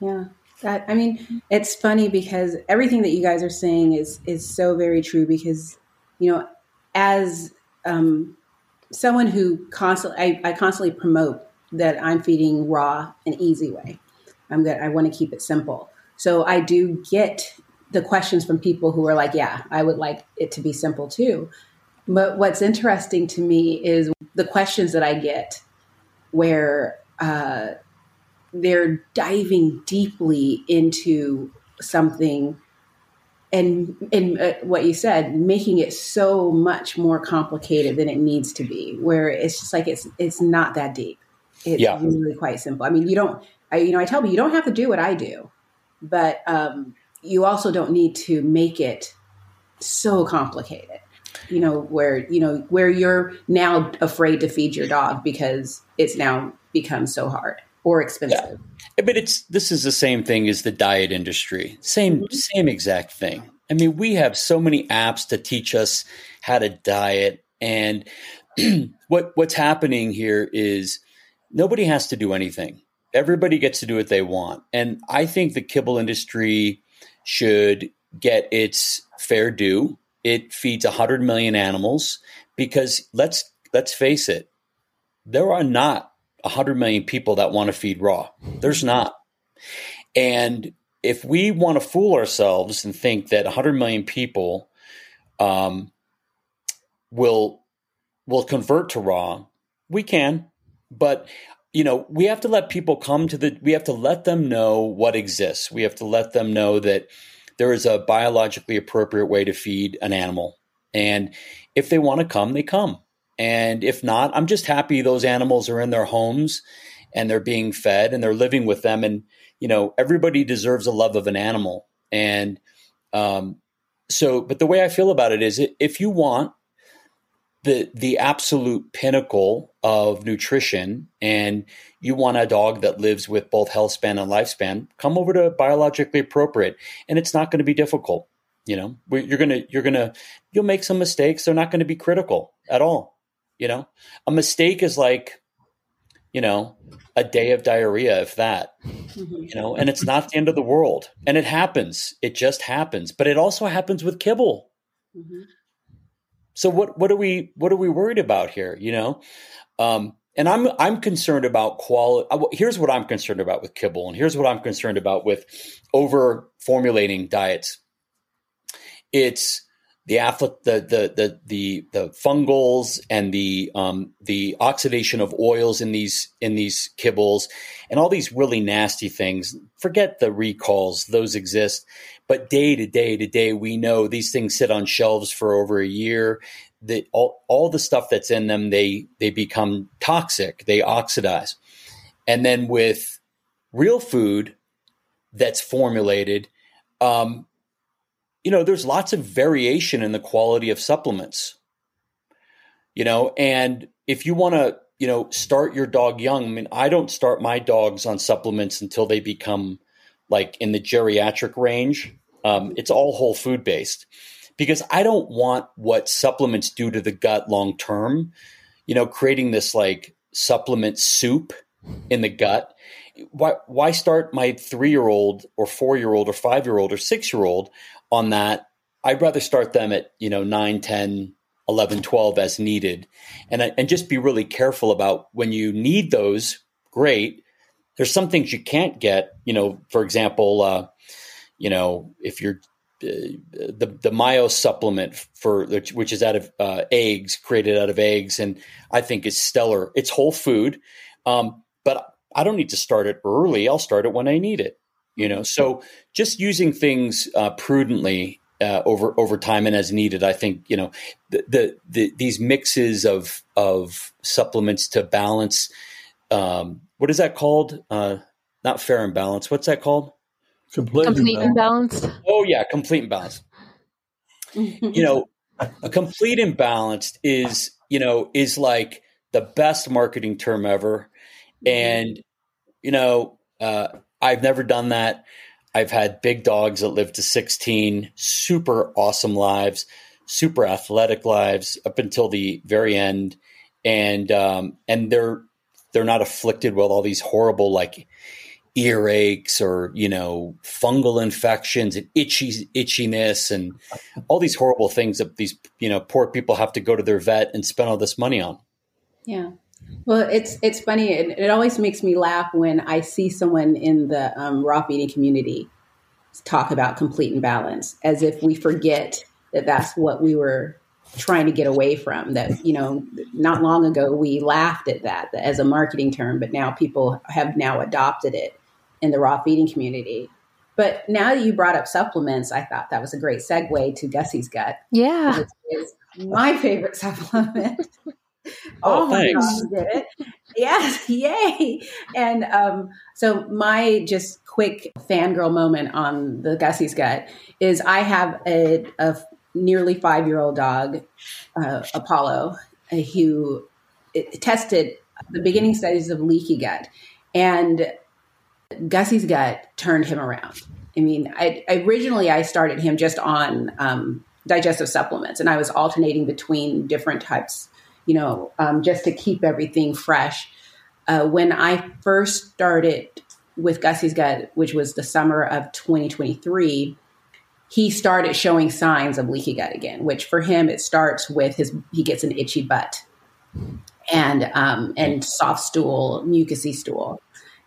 Yeah. That, I mean, it's funny because everything that you guys are saying is is so very true. Because you know, as um, someone who constantly, I, I constantly promote that I'm feeding raw and easy way. I'm good. I want to keep it simple. So I do get the questions from people who are like, yeah, I would like it to be simple too. But what's interesting to me is the questions that I get where uh, they're diving deeply into something and and uh, what you said making it so much more complicated than it needs to be where it's just like it's it's not that deep it's yeah. really quite simple i mean you don't I, you know i tell people you don't have to do what i do but um, you also don't need to make it so complicated you know where you know where you're now afraid to feed your dog because it's now become so hard or expensive. Yeah. but it's this is the same thing as the diet industry. Same mm-hmm. same exact thing. I mean we have so many apps to teach us how to diet and what what's happening here is nobody has to do anything. Everybody gets to do what they want. And i think the kibble industry should get its fair due. It feeds 100 million animals because let's let's face it, there are not 100 million people that want to feed raw. There's not. And if we want to fool ourselves and think that 100 million people um, will will convert to raw. We can, but you know, we have to let people come to the. We have to let them know what exists. We have to let them know that there is a biologically appropriate way to feed an animal, and if they want to come, they come. And if not, I'm just happy those animals are in their homes and they're being fed and they're living with them. And, you know, everybody deserves a love of an animal. And um, so, but the way I feel about it is if you want the, the absolute pinnacle of nutrition and you want a dog that lives with both health span and lifespan, come over to biologically appropriate. And it's not going to be difficult. You know, you're going to, you're going to, you'll make some mistakes. They're not going to be critical at all. You know, a mistake is like, you know, a day of diarrhea, if that, mm-hmm. you know, and it's not the end of the world. And it happens. It just happens. But it also happens with kibble. Mm-hmm. So what what are we what are we worried about here? You know, um, and I'm I'm concerned about quality. Uh, here's what I'm concerned about with kibble, and here's what I'm concerned about with over formulating diets. It's the the the the the, the fungals and the um, the oxidation of oils in these in these kibbles and all these really nasty things. Forget the recalls; those exist. But day to day to day, we know these things sit on shelves for over a year. That all all the stuff that's in them, they they become toxic. They oxidize, and then with real food that's formulated. Um, you know, there's lots of variation in the quality of supplements. You know, and if you want to, you know, start your dog young, I mean, I don't start my dogs on supplements until they become like in the geriatric range. Um, it's all whole food based because I don't want what supplements do to the gut long term. You know, creating this like supplement soup in the gut. Why, why start my three year old or four year old or five year old or six year old on that. I'd rather start them at, you know, 9, 10, 11, 12 as needed. And, and just be really careful about when you need those, great. There's some things you can't get, you know, for example, uh, you know, if you're uh, the the Myo supplement for which is out of uh, eggs, created out of eggs, and I think is stellar. It's whole food, um, but I don't need to start it early. I'll start it when I need it you know so just using things uh, prudently uh, over over time and as needed i think you know the, the, the these mixes of of supplements to balance um, what is that called uh, not fair and balanced. what's that called complete, complete and balanced oh yeah complete and balanced you know a complete and balanced is you know is like the best marketing term ever and you know uh, I've never done that. I've had big dogs that live to 16, super awesome lives, super athletic lives up until the very end. And, um, and they're, they're not afflicted with all these horrible, like, earaches or, you know, fungal infections and itchy, itchiness and all these horrible things that these, you know, poor people have to go to their vet and spend all this money on. Yeah. Well, it's it's funny. It, it always makes me laugh when I see someone in the um, raw feeding community talk about complete and balance, as if we forget that that's what we were trying to get away from. That you know, not long ago we laughed at that as a marketing term, but now people have now adopted it in the raw feeding community. But now that you brought up supplements, I thought that was a great segue to Gussy's gut. Yeah, it's my favorite supplement. Oh, oh thanks. did it. Yes, yay. And um, so my just quick fangirl moment on the Gussy's gut is I have a, a nearly five year old dog, uh, Apollo, uh, who tested the beginning stages of leaky gut. And Gussy's gut turned him around. I mean, I, originally I started him just on um, digestive supplements, and I was alternating between different types you know, um, just to keep everything fresh. Uh, when I first started with Gussy's Gut, which was the summer of 2023, he started showing signs of leaky gut again, which for him, it starts with his, he gets an itchy butt and, um, and soft stool, mucousy stool.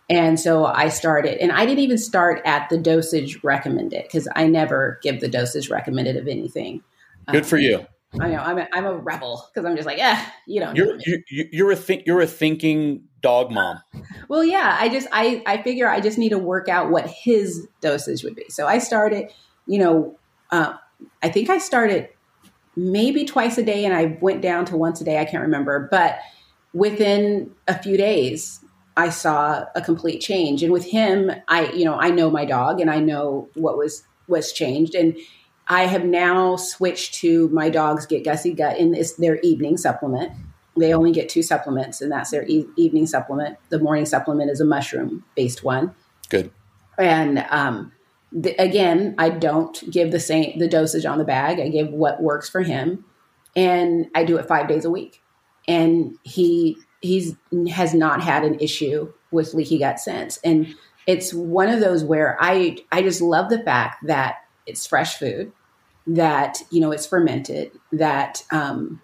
And so I started, and I didn't even start at the dosage recommended because I never give the dosage recommended of anything. Good for you. I know I'm a, I'm a rebel because I'm just like, yeah, you don't. You're you, you're a think you're a thinking dog mom. Well, yeah, I just I I figure I just need to work out what his dosage would be. So I started, you know, uh, I think I started maybe twice a day, and I went down to once a day. I can't remember, but within a few days, I saw a complete change. And with him, I you know I know my dog, and I know what was was changed, and I have now switched to my dogs get Gussy Gut in this, their evening supplement. They only get two supplements, and that's their e- evening supplement. The morning supplement is a mushroom based one. Good. And um, the, again, I don't give the same the dosage on the bag. I give what works for him, and I do it five days a week. And he he's has not had an issue with leaky gut since. And it's one of those where I I just love the fact that it's fresh food, that you know it's fermented, that um,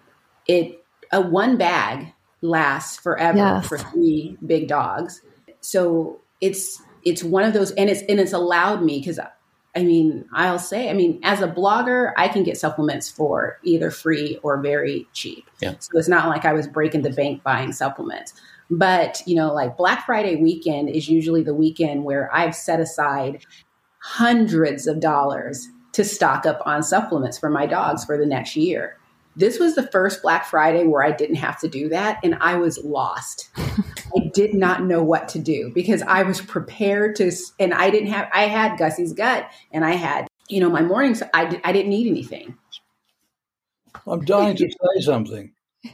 it a one bag lasts forever Yes. for three big dogs. So it's it's one of those, and it's and it's allowed me because I mean I'll say I mean as a blogger I can get supplements for either free or very cheap. Yeah. So it's not like I was breaking the bank buying supplements. But, you know, like Black Friday weekend is usually the weekend where I've set aside hundreds of dollars to stock up on supplements for my dogs for the next year. This was the first Black Friday where I didn't have to do that, and I was lost. I did not know what to do because I was prepared to, and I didn't have, I had Gussy's gut and I had, you know, my mornings, I, di- I didn't need anything. I'm dying to say something.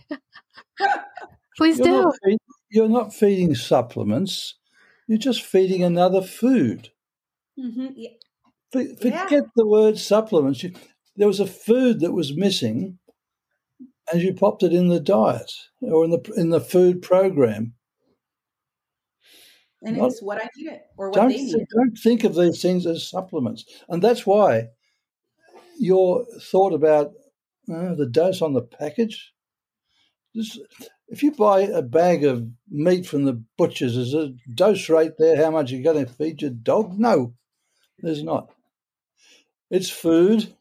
Please You're do. not, feed, you're not feeding supplements. You're just feeding another food. Mm-hmm. Yeah. For- Yeah. Forget the word supplements. You, there was a food that was missing, and you popped it in the diet or in the in the food program. And Not- it's what I needed or what Don't they needed. don't think of these things as supplements, and that's why your thought about uh, the dose on the package. This, if you buy a bag of meat from the butchers, is a dose rate there? How much you're going to feed your dog? No, there's not. It's food,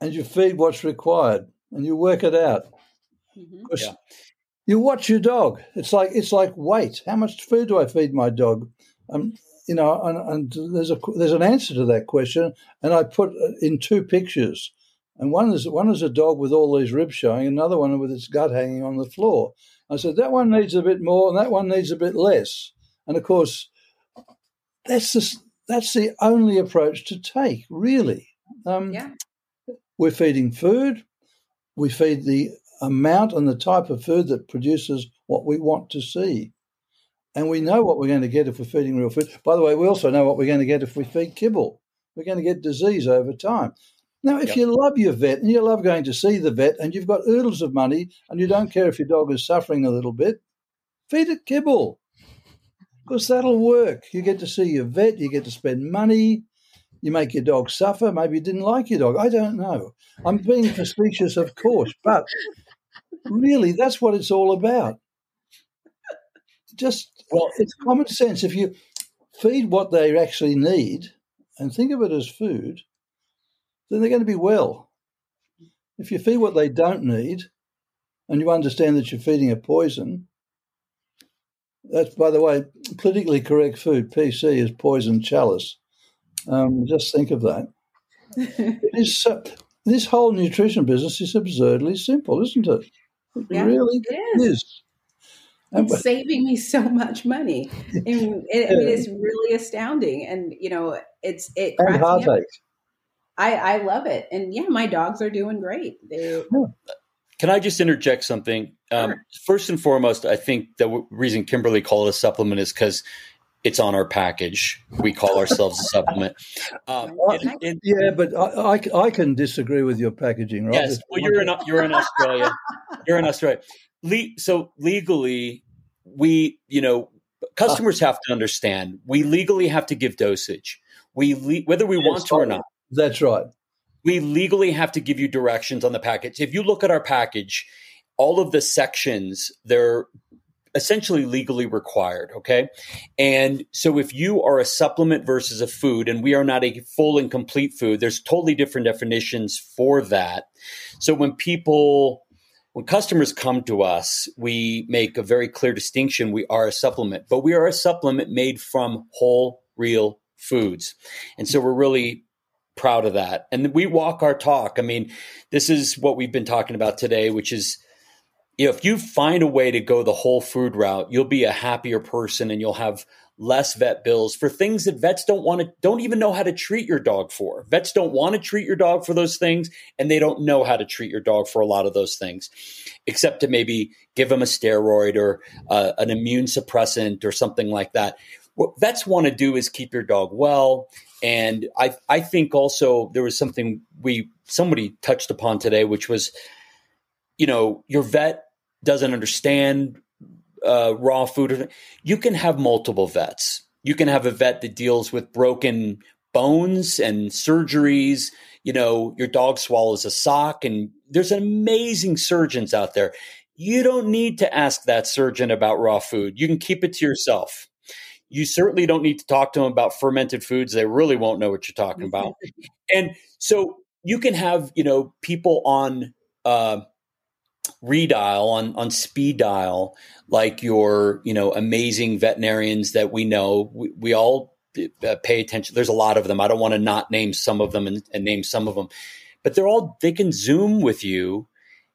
and you feed what's required, and you work it out. Mhm. Yeah. You watch your dog. It's like it's like weight. How much food do I feed my dog? Um, you know, and, and there's a there's an answer to that question, and I put uh, in two pictures, and one is one is a dog with all these ribs showing, another one with its gut hanging on the floor. I said that one needs a bit more, and that one needs a bit less. And of course, that's the that's the only approach to take, really. Um, Yeah. we're feeding food. We feed the amount and the type of food that produces what we want to see. And we know what we're going to get if we're feeding real food. By the way, we also know what we're going to get if we feed kibble. We're going to get disease over time. Now, if Yep. you love your vet and you love going to see the vet and you've got oodles of money and you don't care if your dog is suffering a little bit, feed it kibble because that'll work. You get to see your vet, you get to spend money, you make your dog suffer. Maybe you didn't like your dog. I don't know. I'm being facetious, of course, but really, that's what it's all about. Just, well, it's common sense. If you feed what they actually need and think of it as food, then they're going to be well. If you feed what they don't need and you understand that you're feeding a poison, that's, by the way, politically correct food, PC, is poison chalice. Um, just think of that. it is so, this whole nutrition business is absurdly simple, isn't it? It Yeah, really it is. is. And It's saving me so much money. And it, I mean, it's really astounding. And, you know, it's, it and cracks me up. heartache. I, I love it. And yeah, my dogs are doing great. They, Can I just interject something? Um, Sure. First and foremost, I think the w- reason Kimberly called it a supplement is because it's on our package. We call ourselves a supplement. Um, and- and- Yeah, but I, I, I can disagree with your packaging, right? yes, well, you're in you're in Australia. You're in Australia. Le- so legally, we you know customers have to understand. We legally have to give dosage. We le- whether we want to or not. That's right. we legally have to give you directions on the package. If you look at our package, all of the sections, they're essentially legally required. Okay. And so if you are a supplement versus a food, and we are not a full and complete food, there's totally different definitions for that. So when people, when customers come to us, we make a very clear distinction. We are a supplement, but we are a supplement made from whole, real foods. And so we're really proud of that. And we walk our talk. I mean, this is what we've been talking about today, which is if you find a way to go the whole food route, you'll be a happier person and you'll have less vet bills for things that vets don't want to don't even know how to treat your dog for. Vets don't want to treat your dog for those things and they don't know how to treat your dog for a lot of those things except to maybe give them a steroid or uh, an immune suppressant or something like that. What vets want to do is keep your dog well and I I think also there was something we somebody touched upon today which was you know your vet doesn't understand uh, raw food. You can have multiple vets. You can have a vet that deals with broken bones and surgeries. You know, your dog swallows a sock, and there's amazing surgeons out there. You don't need to ask that surgeon about raw food. You can keep it to yourself. You certainly don't need to talk to them about fermented foods. They really won't know what you're talking about. and so you can have, you know, people on uh, redial on on speed dial like your you know amazing veterinarians that we know. We, we all uh, pay attention. There's a lot of them. I don't want to not name some of them and, and name some of them but they're all they can zoom with you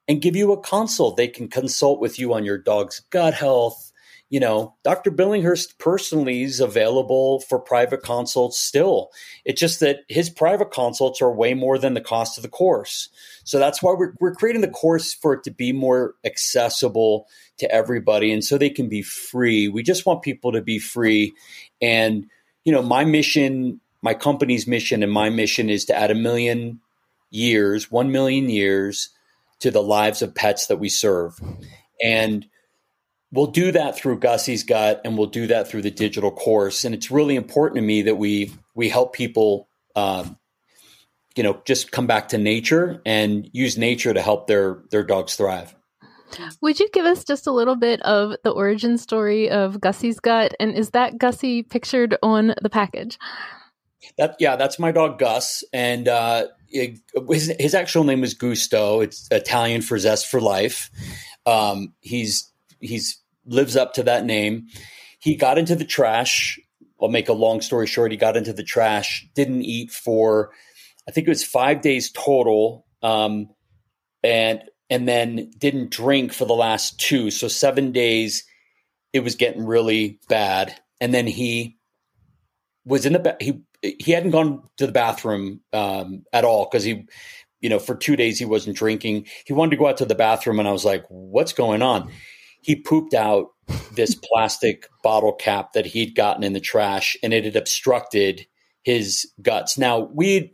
and give you a consult. They can consult with you on your dog's gut health you know, Dr. Billinghurst personally is available for private consults still. It's just that his private consults are way more than the cost of the course. So that's why we're, we're creating the course for it to be more accessible to everybody and so they can be free. We just want people to be free. And, you know, my mission, my company's mission, and my mission is to add a million years, 1 million years to the lives of pets that we serve. And we'll do that through Gussy's Gut, and we'll do that through the digital course. And it's really important to me that we we help people, um, you know, just come back to nature and use nature to help their their dogs thrive. Would you give us just a little bit of the origin story of Gussy's Gut, and is that Gussy pictured on the package? That yeah, that's my dog Gus, and uh, it, his his actual name is Gusto. It's Italian for zest for life. Um, he's he's lives up to that name. He got into the trash. I'll make a long story short. He got into the trash, didn't eat for, I think it was five days total, um, and and then didn't drink for the last two. So seven days, it was getting really bad. And then he was in the ba- he he hadn't gone to the bathroom um, at all because he, you know, for two days he wasn't drinking. He wanted to go out to the bathroom, and I was like, "What's going on?" He pooped out this plastic bottle cap that he'd gotten in the trash and it had obstructed his guts. Now we'd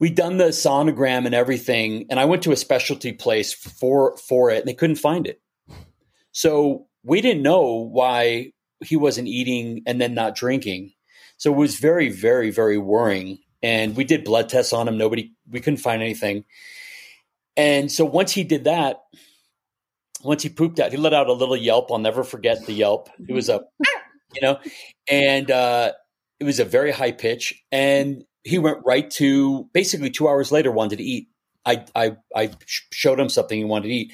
we'd done the sonogram and everything, and I went to a specialty place for for it and they couldn't find it. So we didn't know why he wasn't eating and then not drinking. So it was very, very, very worrying. And we did blood tests on him. Nobody we couldn't find anything. And so once he did that, once he pooped out, he let out a little yelp. I'll never forget the yelp. It was a, you know, and uh, it was a very high pitch. And he went right to basically two hours later wanted to eat. I I, I showed him something he wanted to eat.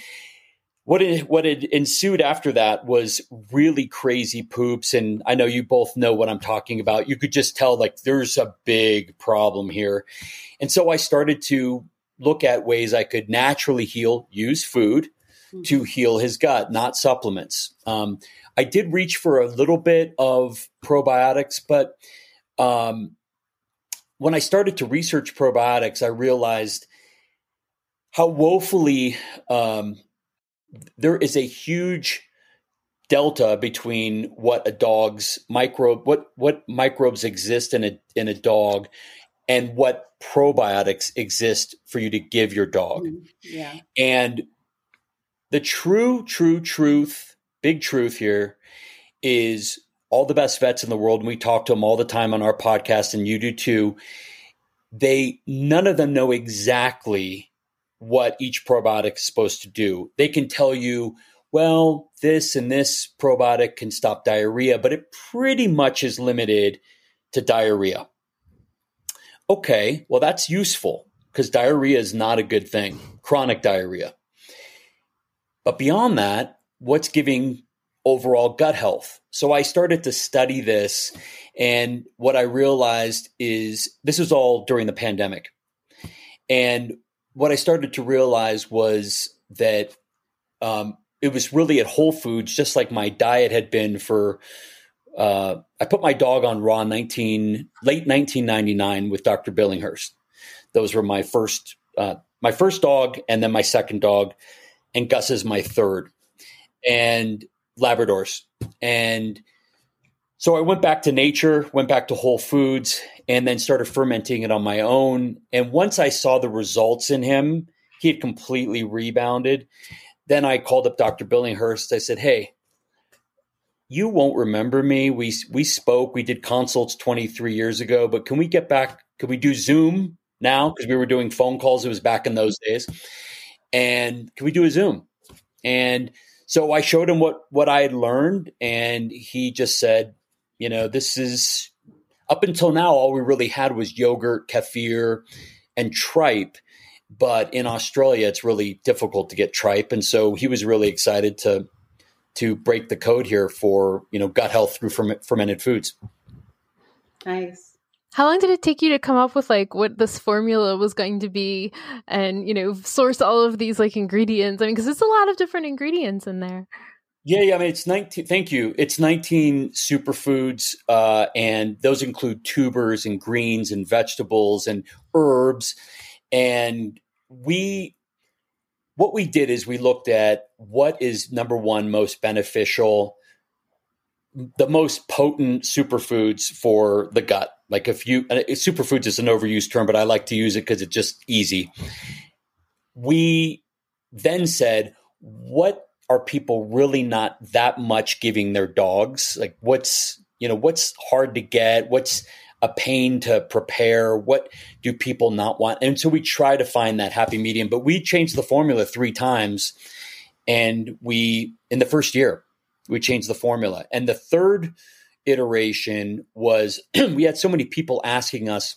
What it, what had ensued after that was really crazy poops, and I know you both know what I'm talking about. You could just tell like there's a big problem here, and so I started to look at ways I could naturally heal, use food, to heal his gut, not supplements. Um, I did reach for a little bit of probiotics, but um, when I started to research probiotics, I realized how woefully um, there is a huge delta between what a dog's microbe what what microbes exist in a in a dog and what probiotics exist for you to give your dog. Mm-hmm. Yeah. And the true, true truth, big truth here is all the best vets in the world, and we talk to them all the time on our podcast, and you do too. They none of them know exactly what each probiotic is supposed to do. They can tell you, well, this and this probiotic can stop diarrhea, but it pretty much is limited to diarrhea. Okay, well, that's useful because diarrhea is not a good thing, chronic diarrhea. But beyond that, what's giving overall gut health? So I started to study this, and what I realized is this is all during the pandemic. And what I started to realize was that um, it was really at Whole Foods, just like my diet had been for. Uh, I put my dog on raw 19 late 1999 with Dr. Billinghurst. Those were my first uh, my first dog, and then my second dog, and Gus is my third, and Labradors, and so I went back to nature, went back to Whole Foods, and then started fermenting it on my own. And once I saw the results in him, he had completely rebounded. Then I called up Dr. Billinghurst. I said, "Hey, you won't remember me. We we spoke. We did consults 23 years ago, but can we get back? Can we do Zoom now? Because we were doing phone calls. It was back in those days. And can we do a Zoom? And so I showed him what what I had learned, and he just said, you know, this is up until now all we really had was yogurt, kefir, and tripe. But in Australia, it's really difficult to get tripe, and so he was really excited to to break the code here for you know gut health through fermented foods. Nice. How long did it take you to come up with like what this formula was going to be and, you know, source all of these like ingredients? I mean, because it's a lot of different ingredients in there. Yeah, yeah. I mean, it's 19, thank you. It's 19 superfoods, uh, and those include tubers and greens and vegetables and herbs. And we, what we did is we looked at what is number one most beneficial, the most potent superfoods for the gut like if you superfoods is an overused term, but I like to use it because it's just easy. We then said, what are people really not that much giving their dogs? Like what's you know what's hard to get? What's a pain to prepare? What do people not want? And so we try to find that happy medium. But we changed the formula three times, and we in the first year we changed the formula, and the third iteration was we had so many people asking us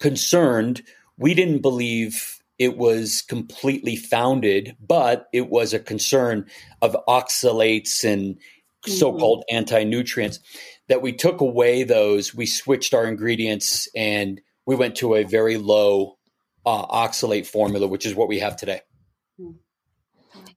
concerned. We didn't believe it was completely founded but it was a concern of oxalates and mm-hmm. so-called anti-nutrients. That we took away those we switched our ingredients and we went to a very low uh, oxalate formula which is what we have today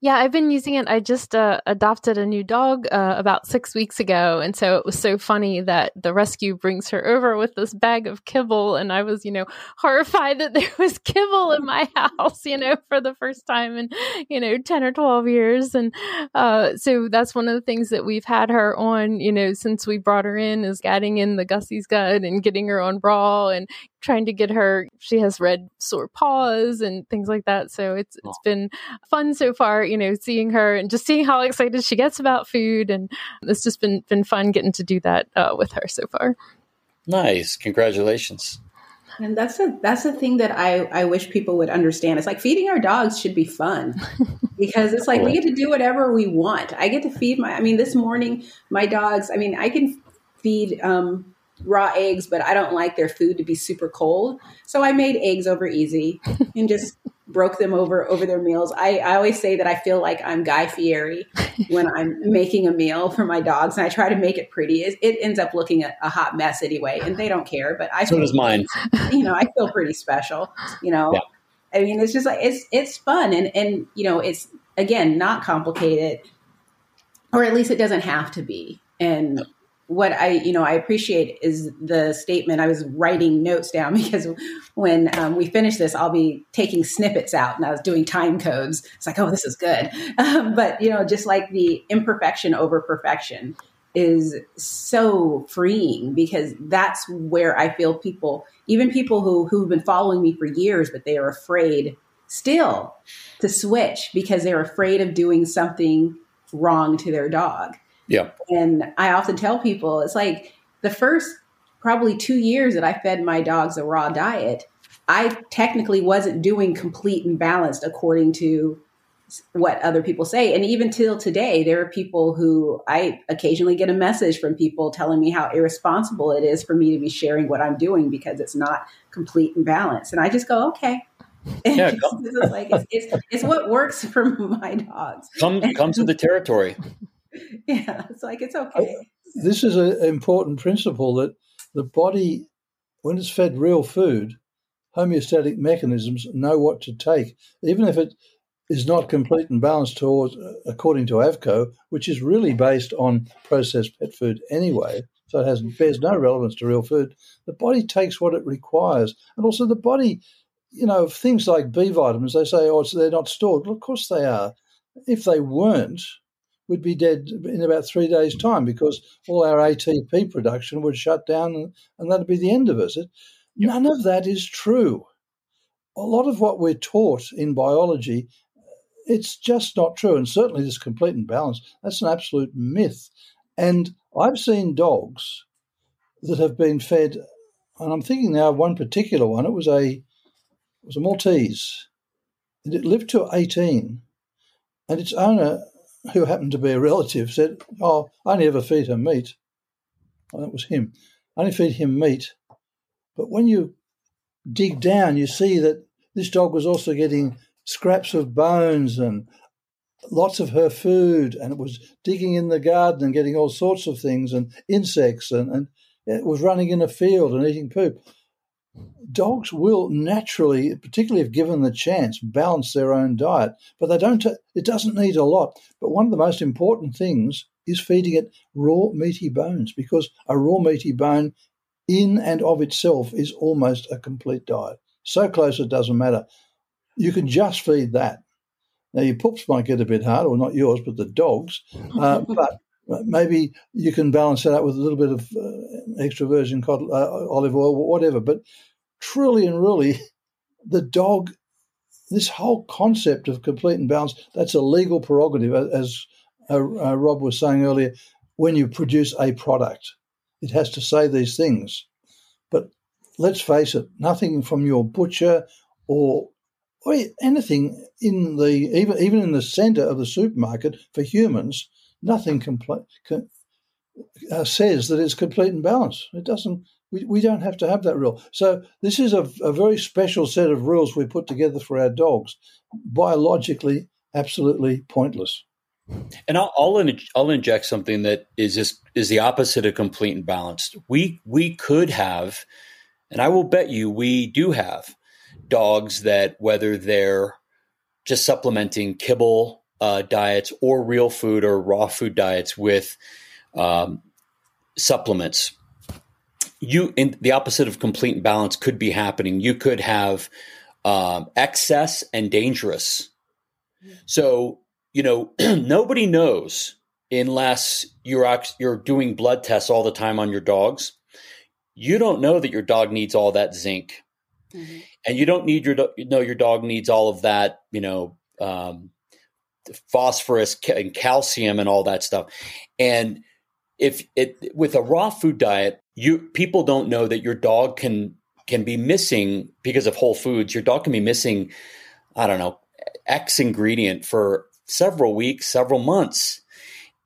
yeah, I've been using it. I just uh, adopted a new dog uh, about six weeks ago. And so it was so funny that the rescue brings her over with this bag of kibble. And I was, you know, horrified that there was kibble in my house, you know, for the first time in, you know, 10 or 12 years. And uh, so that's one of the things that we've had her on, you know, since we brought her in is adding in the Gussy's Gut and getting her on raw and trying to get her she has red sore paws and things like that. So it's it's been fun so far you know seeing her and just seeing how excited she gets about food. And it's just been been fun getting to do that uh, with her so far. Nice. Congratulations. And that's a that's the thing that I, I wish people would understand. It's like feeding our dogs should be fun because it's like we get to do whatever we want. I get to feed my I mean this morning my dogs I mean I can feed um, raw eggs, but I don't like their food to be super cold. So I made eggs over easy and just broke them over over their meals. I, I always say that I feel like I'm Guy Fieri when I'm making a meal for my dogs, and I try to make it pretty. It, it ends up looking a, a, hot mess anyway, and they don't care. But I so does mine. You know, I feel pretty special. You know, yeah. I mean, it's just like it's it's fun, and and you know, it's again not complicated, or at least it doesn't have to be. And what I, you know, I appreciate is the statement. I was writing notes down because when um, we finish this, I'll be taking snippets out, and I was doing time codes. It's like, oh, this is good. Um, but you know, just like the imperfection over perfection is so freeing because that's where I feel people, even people who who've been following me for years, but they are afraid still to switch because they're afraid of doing something wrong to their dog. Yeah. And I often tell people it's like the first probably two years that I fed my dogs a raw diet, I technically wasn't doing complete and balanced according to what other people say. And even till today, there are people who I occasionally get a message from people telling me how irresponsible it is for me to be sharing what I'm doing because it's not complete and balanced. And I just go, okay. Yeah, it's like it's, it's, it's, what works for my dogs. Come come to the territory. yeah, it's like it's okay. Oh, this is an important principle that the body, when it's fed real food, homeostatic mechanisms know what to take, even if it is not complete and balanced towards, uh, according to AAFCO, which is really based on processed pet food anyway. So it has bears no relevance to real food. The body takes what it requires, and also the body, you know, things like B vitamins. They say, oh, they're not stored. Well, of course they are. If they weren't, we'd be dead in about three days' time because all our ATP production would shut down, and, and that'd be the end of us. It, none of that is true. A lot of what we're taught in biology it's just not true. And certainly this complete and balance, that's an absolute myth. And I've seen dogs that have been fed, and I'm thinking now of one particular one. It was a it was a Maltese. And it lived to 18. And its owner, who happened to be a relative, said, Oh, I only ever feed her meat. Well, that was him. I only feed him meat. But when you dig down, you see that this dog was also getting scraps of bones and lots of her food and it was digging in the garden and getting all sorts of things and insects and, and it was running in a field and eating poop. Dogs will naturally, particularly if given the chance, balance their own diet, but they don't. It doesn't need a lot. But one of the most important things is feeding it raw meaty bones because a raw meaty bone, in and of itself, is almost a complete diet. So close it doesn't matter you can just feed that. Now, your pups might get a bit hard, or not yours, but the dogs. Uh, but maybe you can balance that out with a little bit of uh, extra virgin cod, uh, olive oil, whatever. But truly and really, the dog, this whole concept of complete and balance, that's a legal prerogative, as uh, uh, Rob was saying earlier. When you produce a product, it has to say these things. But let's face it, nothing from your butcher or or anything in the even even in the centre of the supermarket for humans, nothing uh, says that it's complete and balanced. It doesn't. We, we don't have to have that rule. So this is a, a very special set of rules we put together for our dogs. Biologically, absolutely pointless. And I'll, I'll, in, I'll inject something that is just is the opposite of complete and balanced. We we could have, and I will bet you we do have dogs that whether they're just supplementing kibble uh, diets or real food or raw food diets with um, supplements. You in the opposite of complete and balance could be happening. You could have um, excess and dangerous. So you know nobody knows unless you're you're doing blood tests all the time on your dogs. You don't know that your dog needs all that zinc. Mm-hmm. And you don't need your you know your dog needs all of that you know um, phosphorus and calcium and all that stuff. And if it with a raw food diet you people don't know that your dog can can be missing because of whole foods your dog can be missing i don't know x ingredient for several weeks several months.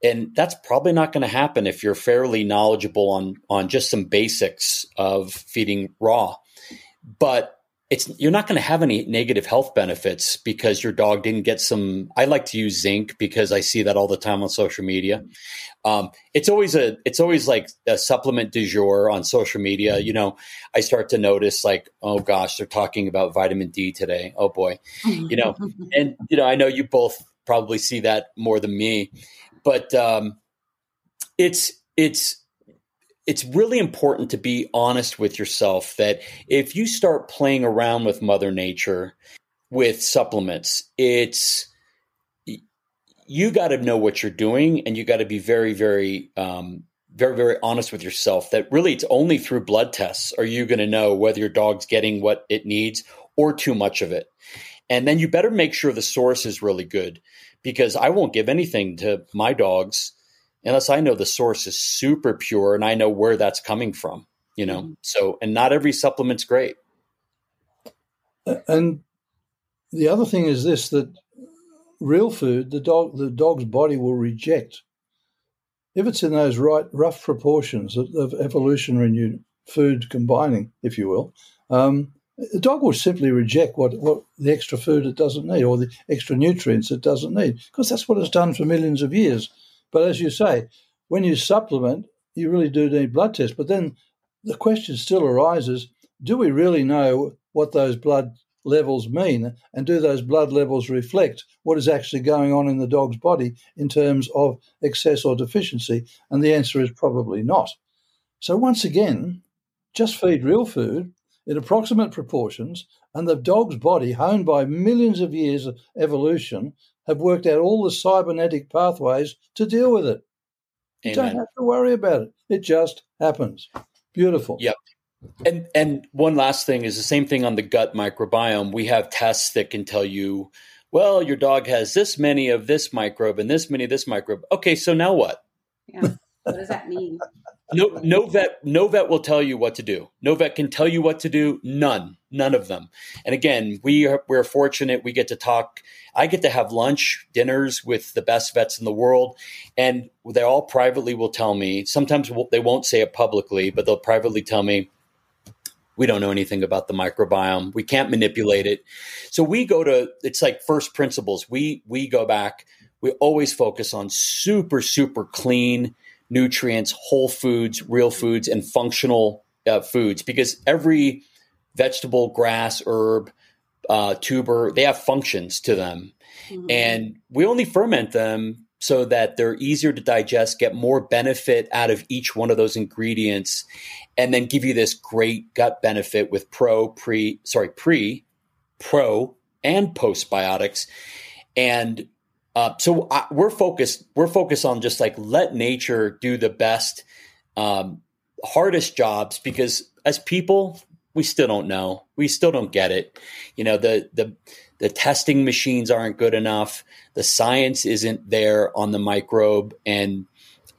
And that's probably not going to happen if you're fairly knowledgeable on on just some basics of feeding raw. But it's you're not going to have any negative health benefits because your dog didn't get some i like to use zinc because i see that all the time on social media. Um, it's always a it's always like a supplement du jour on social media. You know i start to notice like oh gosh they're talking about vitamin d today. Oh boy. You know and you know i know you both probably see that more than me but um, it's it's it's really important to be honest with yourself that if you start playing around with mother nature with supplements it's you got to know what you're doing and you got to be very very um, very very honest with yourself that really it's only through blood tests are you going to know whether your dog's getting what it needs or too much of it. And then you better make sure the source is really good because i won't give anything to my dogs unless I know the source is super pure and I know where that's coming from, you know. Mm-hmm. So, and not every supplement's great. And the other thing is this that real food, the dog the dog's body will reject. If it's in those right rough proportions of, of evolutionary new food combining, if you will, um, the dog will simply reject what, what the extra food it doesn't need or the extra nutrients it doesn't need because that's what it's done for millions of years. But as you say, when you supplement, you really do need blood tests. But then the question still arises do we really know what those blood levels mean? And do those blood levels reflect what is actually going on in the dog's body in terms of excess or deficiency? And the answer is probably not. So, once again, just feed real food in approximate proportions, and the dog's body, honed by millions of years of evolution, have worked out all the cybernetic pathways to deal with it. Amen. You don't have to worry about it. It just happens. Beautiful. Yep. And and one last thing is the same thing on the gut microbiome. We have tests that can tell you, well, your dog has this many of this microbe and this many of this microbe. Okay, so now what? Yeah. What does that mean? No, no vet, no vet will tell you what to do. No vet can tell you what to do. None, none of them. And again, we are we're fortunate. We get to talk. I get to have lunch, dinners with the best vets in the world, and they all privately will tell me. Sometimes they won't say it publicly, but they'll privately tell me, we don't know anything about the microbiome. We can't manipulate it. So we go to it's like first principles. We we go back. We always focus on super super clean nutrients, whole foods, real foods, and functional uh, foods because every vegetable, grass, herb, uh, tuber, they have functions to them. Mm-hmm. And we only ferment them so that they're easier to digest, get more benefit out of each one of those ingredients, and then give you this great gut benefit with pro, pre, sorry, pre, pro, and postbiotics. And uh, so I, we're focused. We're focused on just like let nature do the best, um, hardest jobs because as people, we still don't know. We still don't get it. You know, the the the testing machines aren't good enough. The science isn't there on the microbe and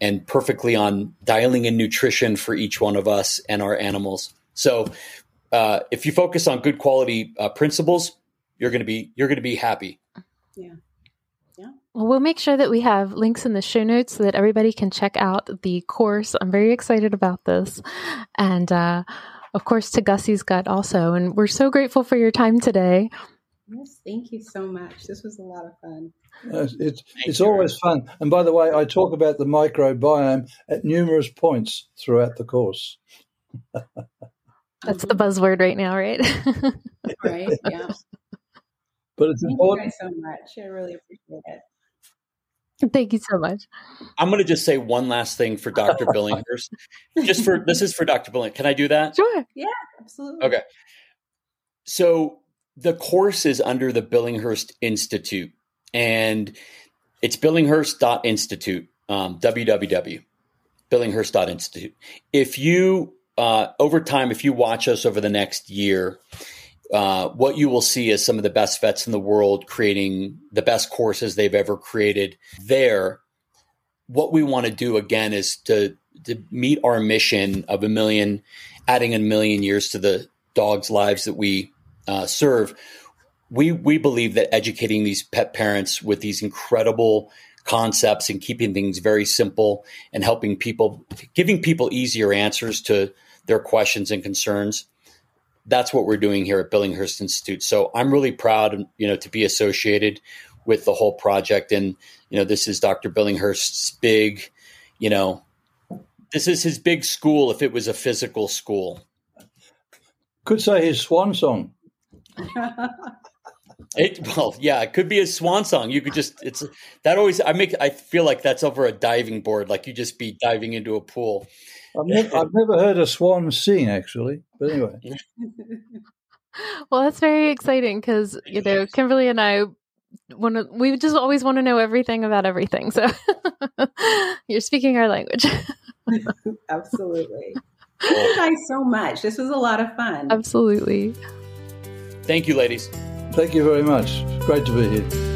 and perfectly on dialing in nutrition for each one of us and our animals. So, uh, if you focus on good quality uh, principles, you're going to be you're going to be happy. Yeah. Well, we'll make sure that we have links in the show notes so that everybody can check out the course. I'm very excited about this. And uh, of course, to Gussy's Gut also. And we're so grateful for your time today. Yes, thank you so much. This was a lot of fun. Uh, it's it's always fun. And by the way, I talk about the microbiome at numerous points throughout the course. That's the buzzword right now, right? right. Yeah. But it's Thank important. you guys so much. I really appreciate it. Thank you so much. I'm going to just say one last thing for Dr. Billinghurst. just for this is for Dr. Billing. Can I do that? Sure. Yeah, absolutely. Okay. So the course is under the Billinghurst Institute, and it's billinghurst.institute, um, www. Billinghurst.institute. If you uh, over time, if you watch us over the next year, uh, what you will see is some of the best vets in the world creating the best courses they've ever created there. What we want to do again is to to meet our mission of a million, adding a million years to the dogs' lives that we uh, serve. We we believe that educating these pet parents with these incredible concepts and keeping things very simple and helping people, giving people easier answers to their questions and concerns that's what we're doing here at Billinghurst Institute. So I'm really proud, you know, to be associated with the whole project. And you know, this is Dr. Billinghurst's big, you know, this is his big school. If it was a physical school, could say his swan song. It, well, yeah, it could be a swan song. You could just it's that always I make I feel like that's over a diving board, like you just be diving into a pool. I've never, I've never heard a swan sing actually, but anyway. well, that's very exciting because you know Kimberly and I want to. We just always want to know everything about everything. So you're speaking our language. Absolutely. Thank you guys so much. This was a lot of fun. Absolutely. Thank you, ladies. Thank you very much. Great to be here.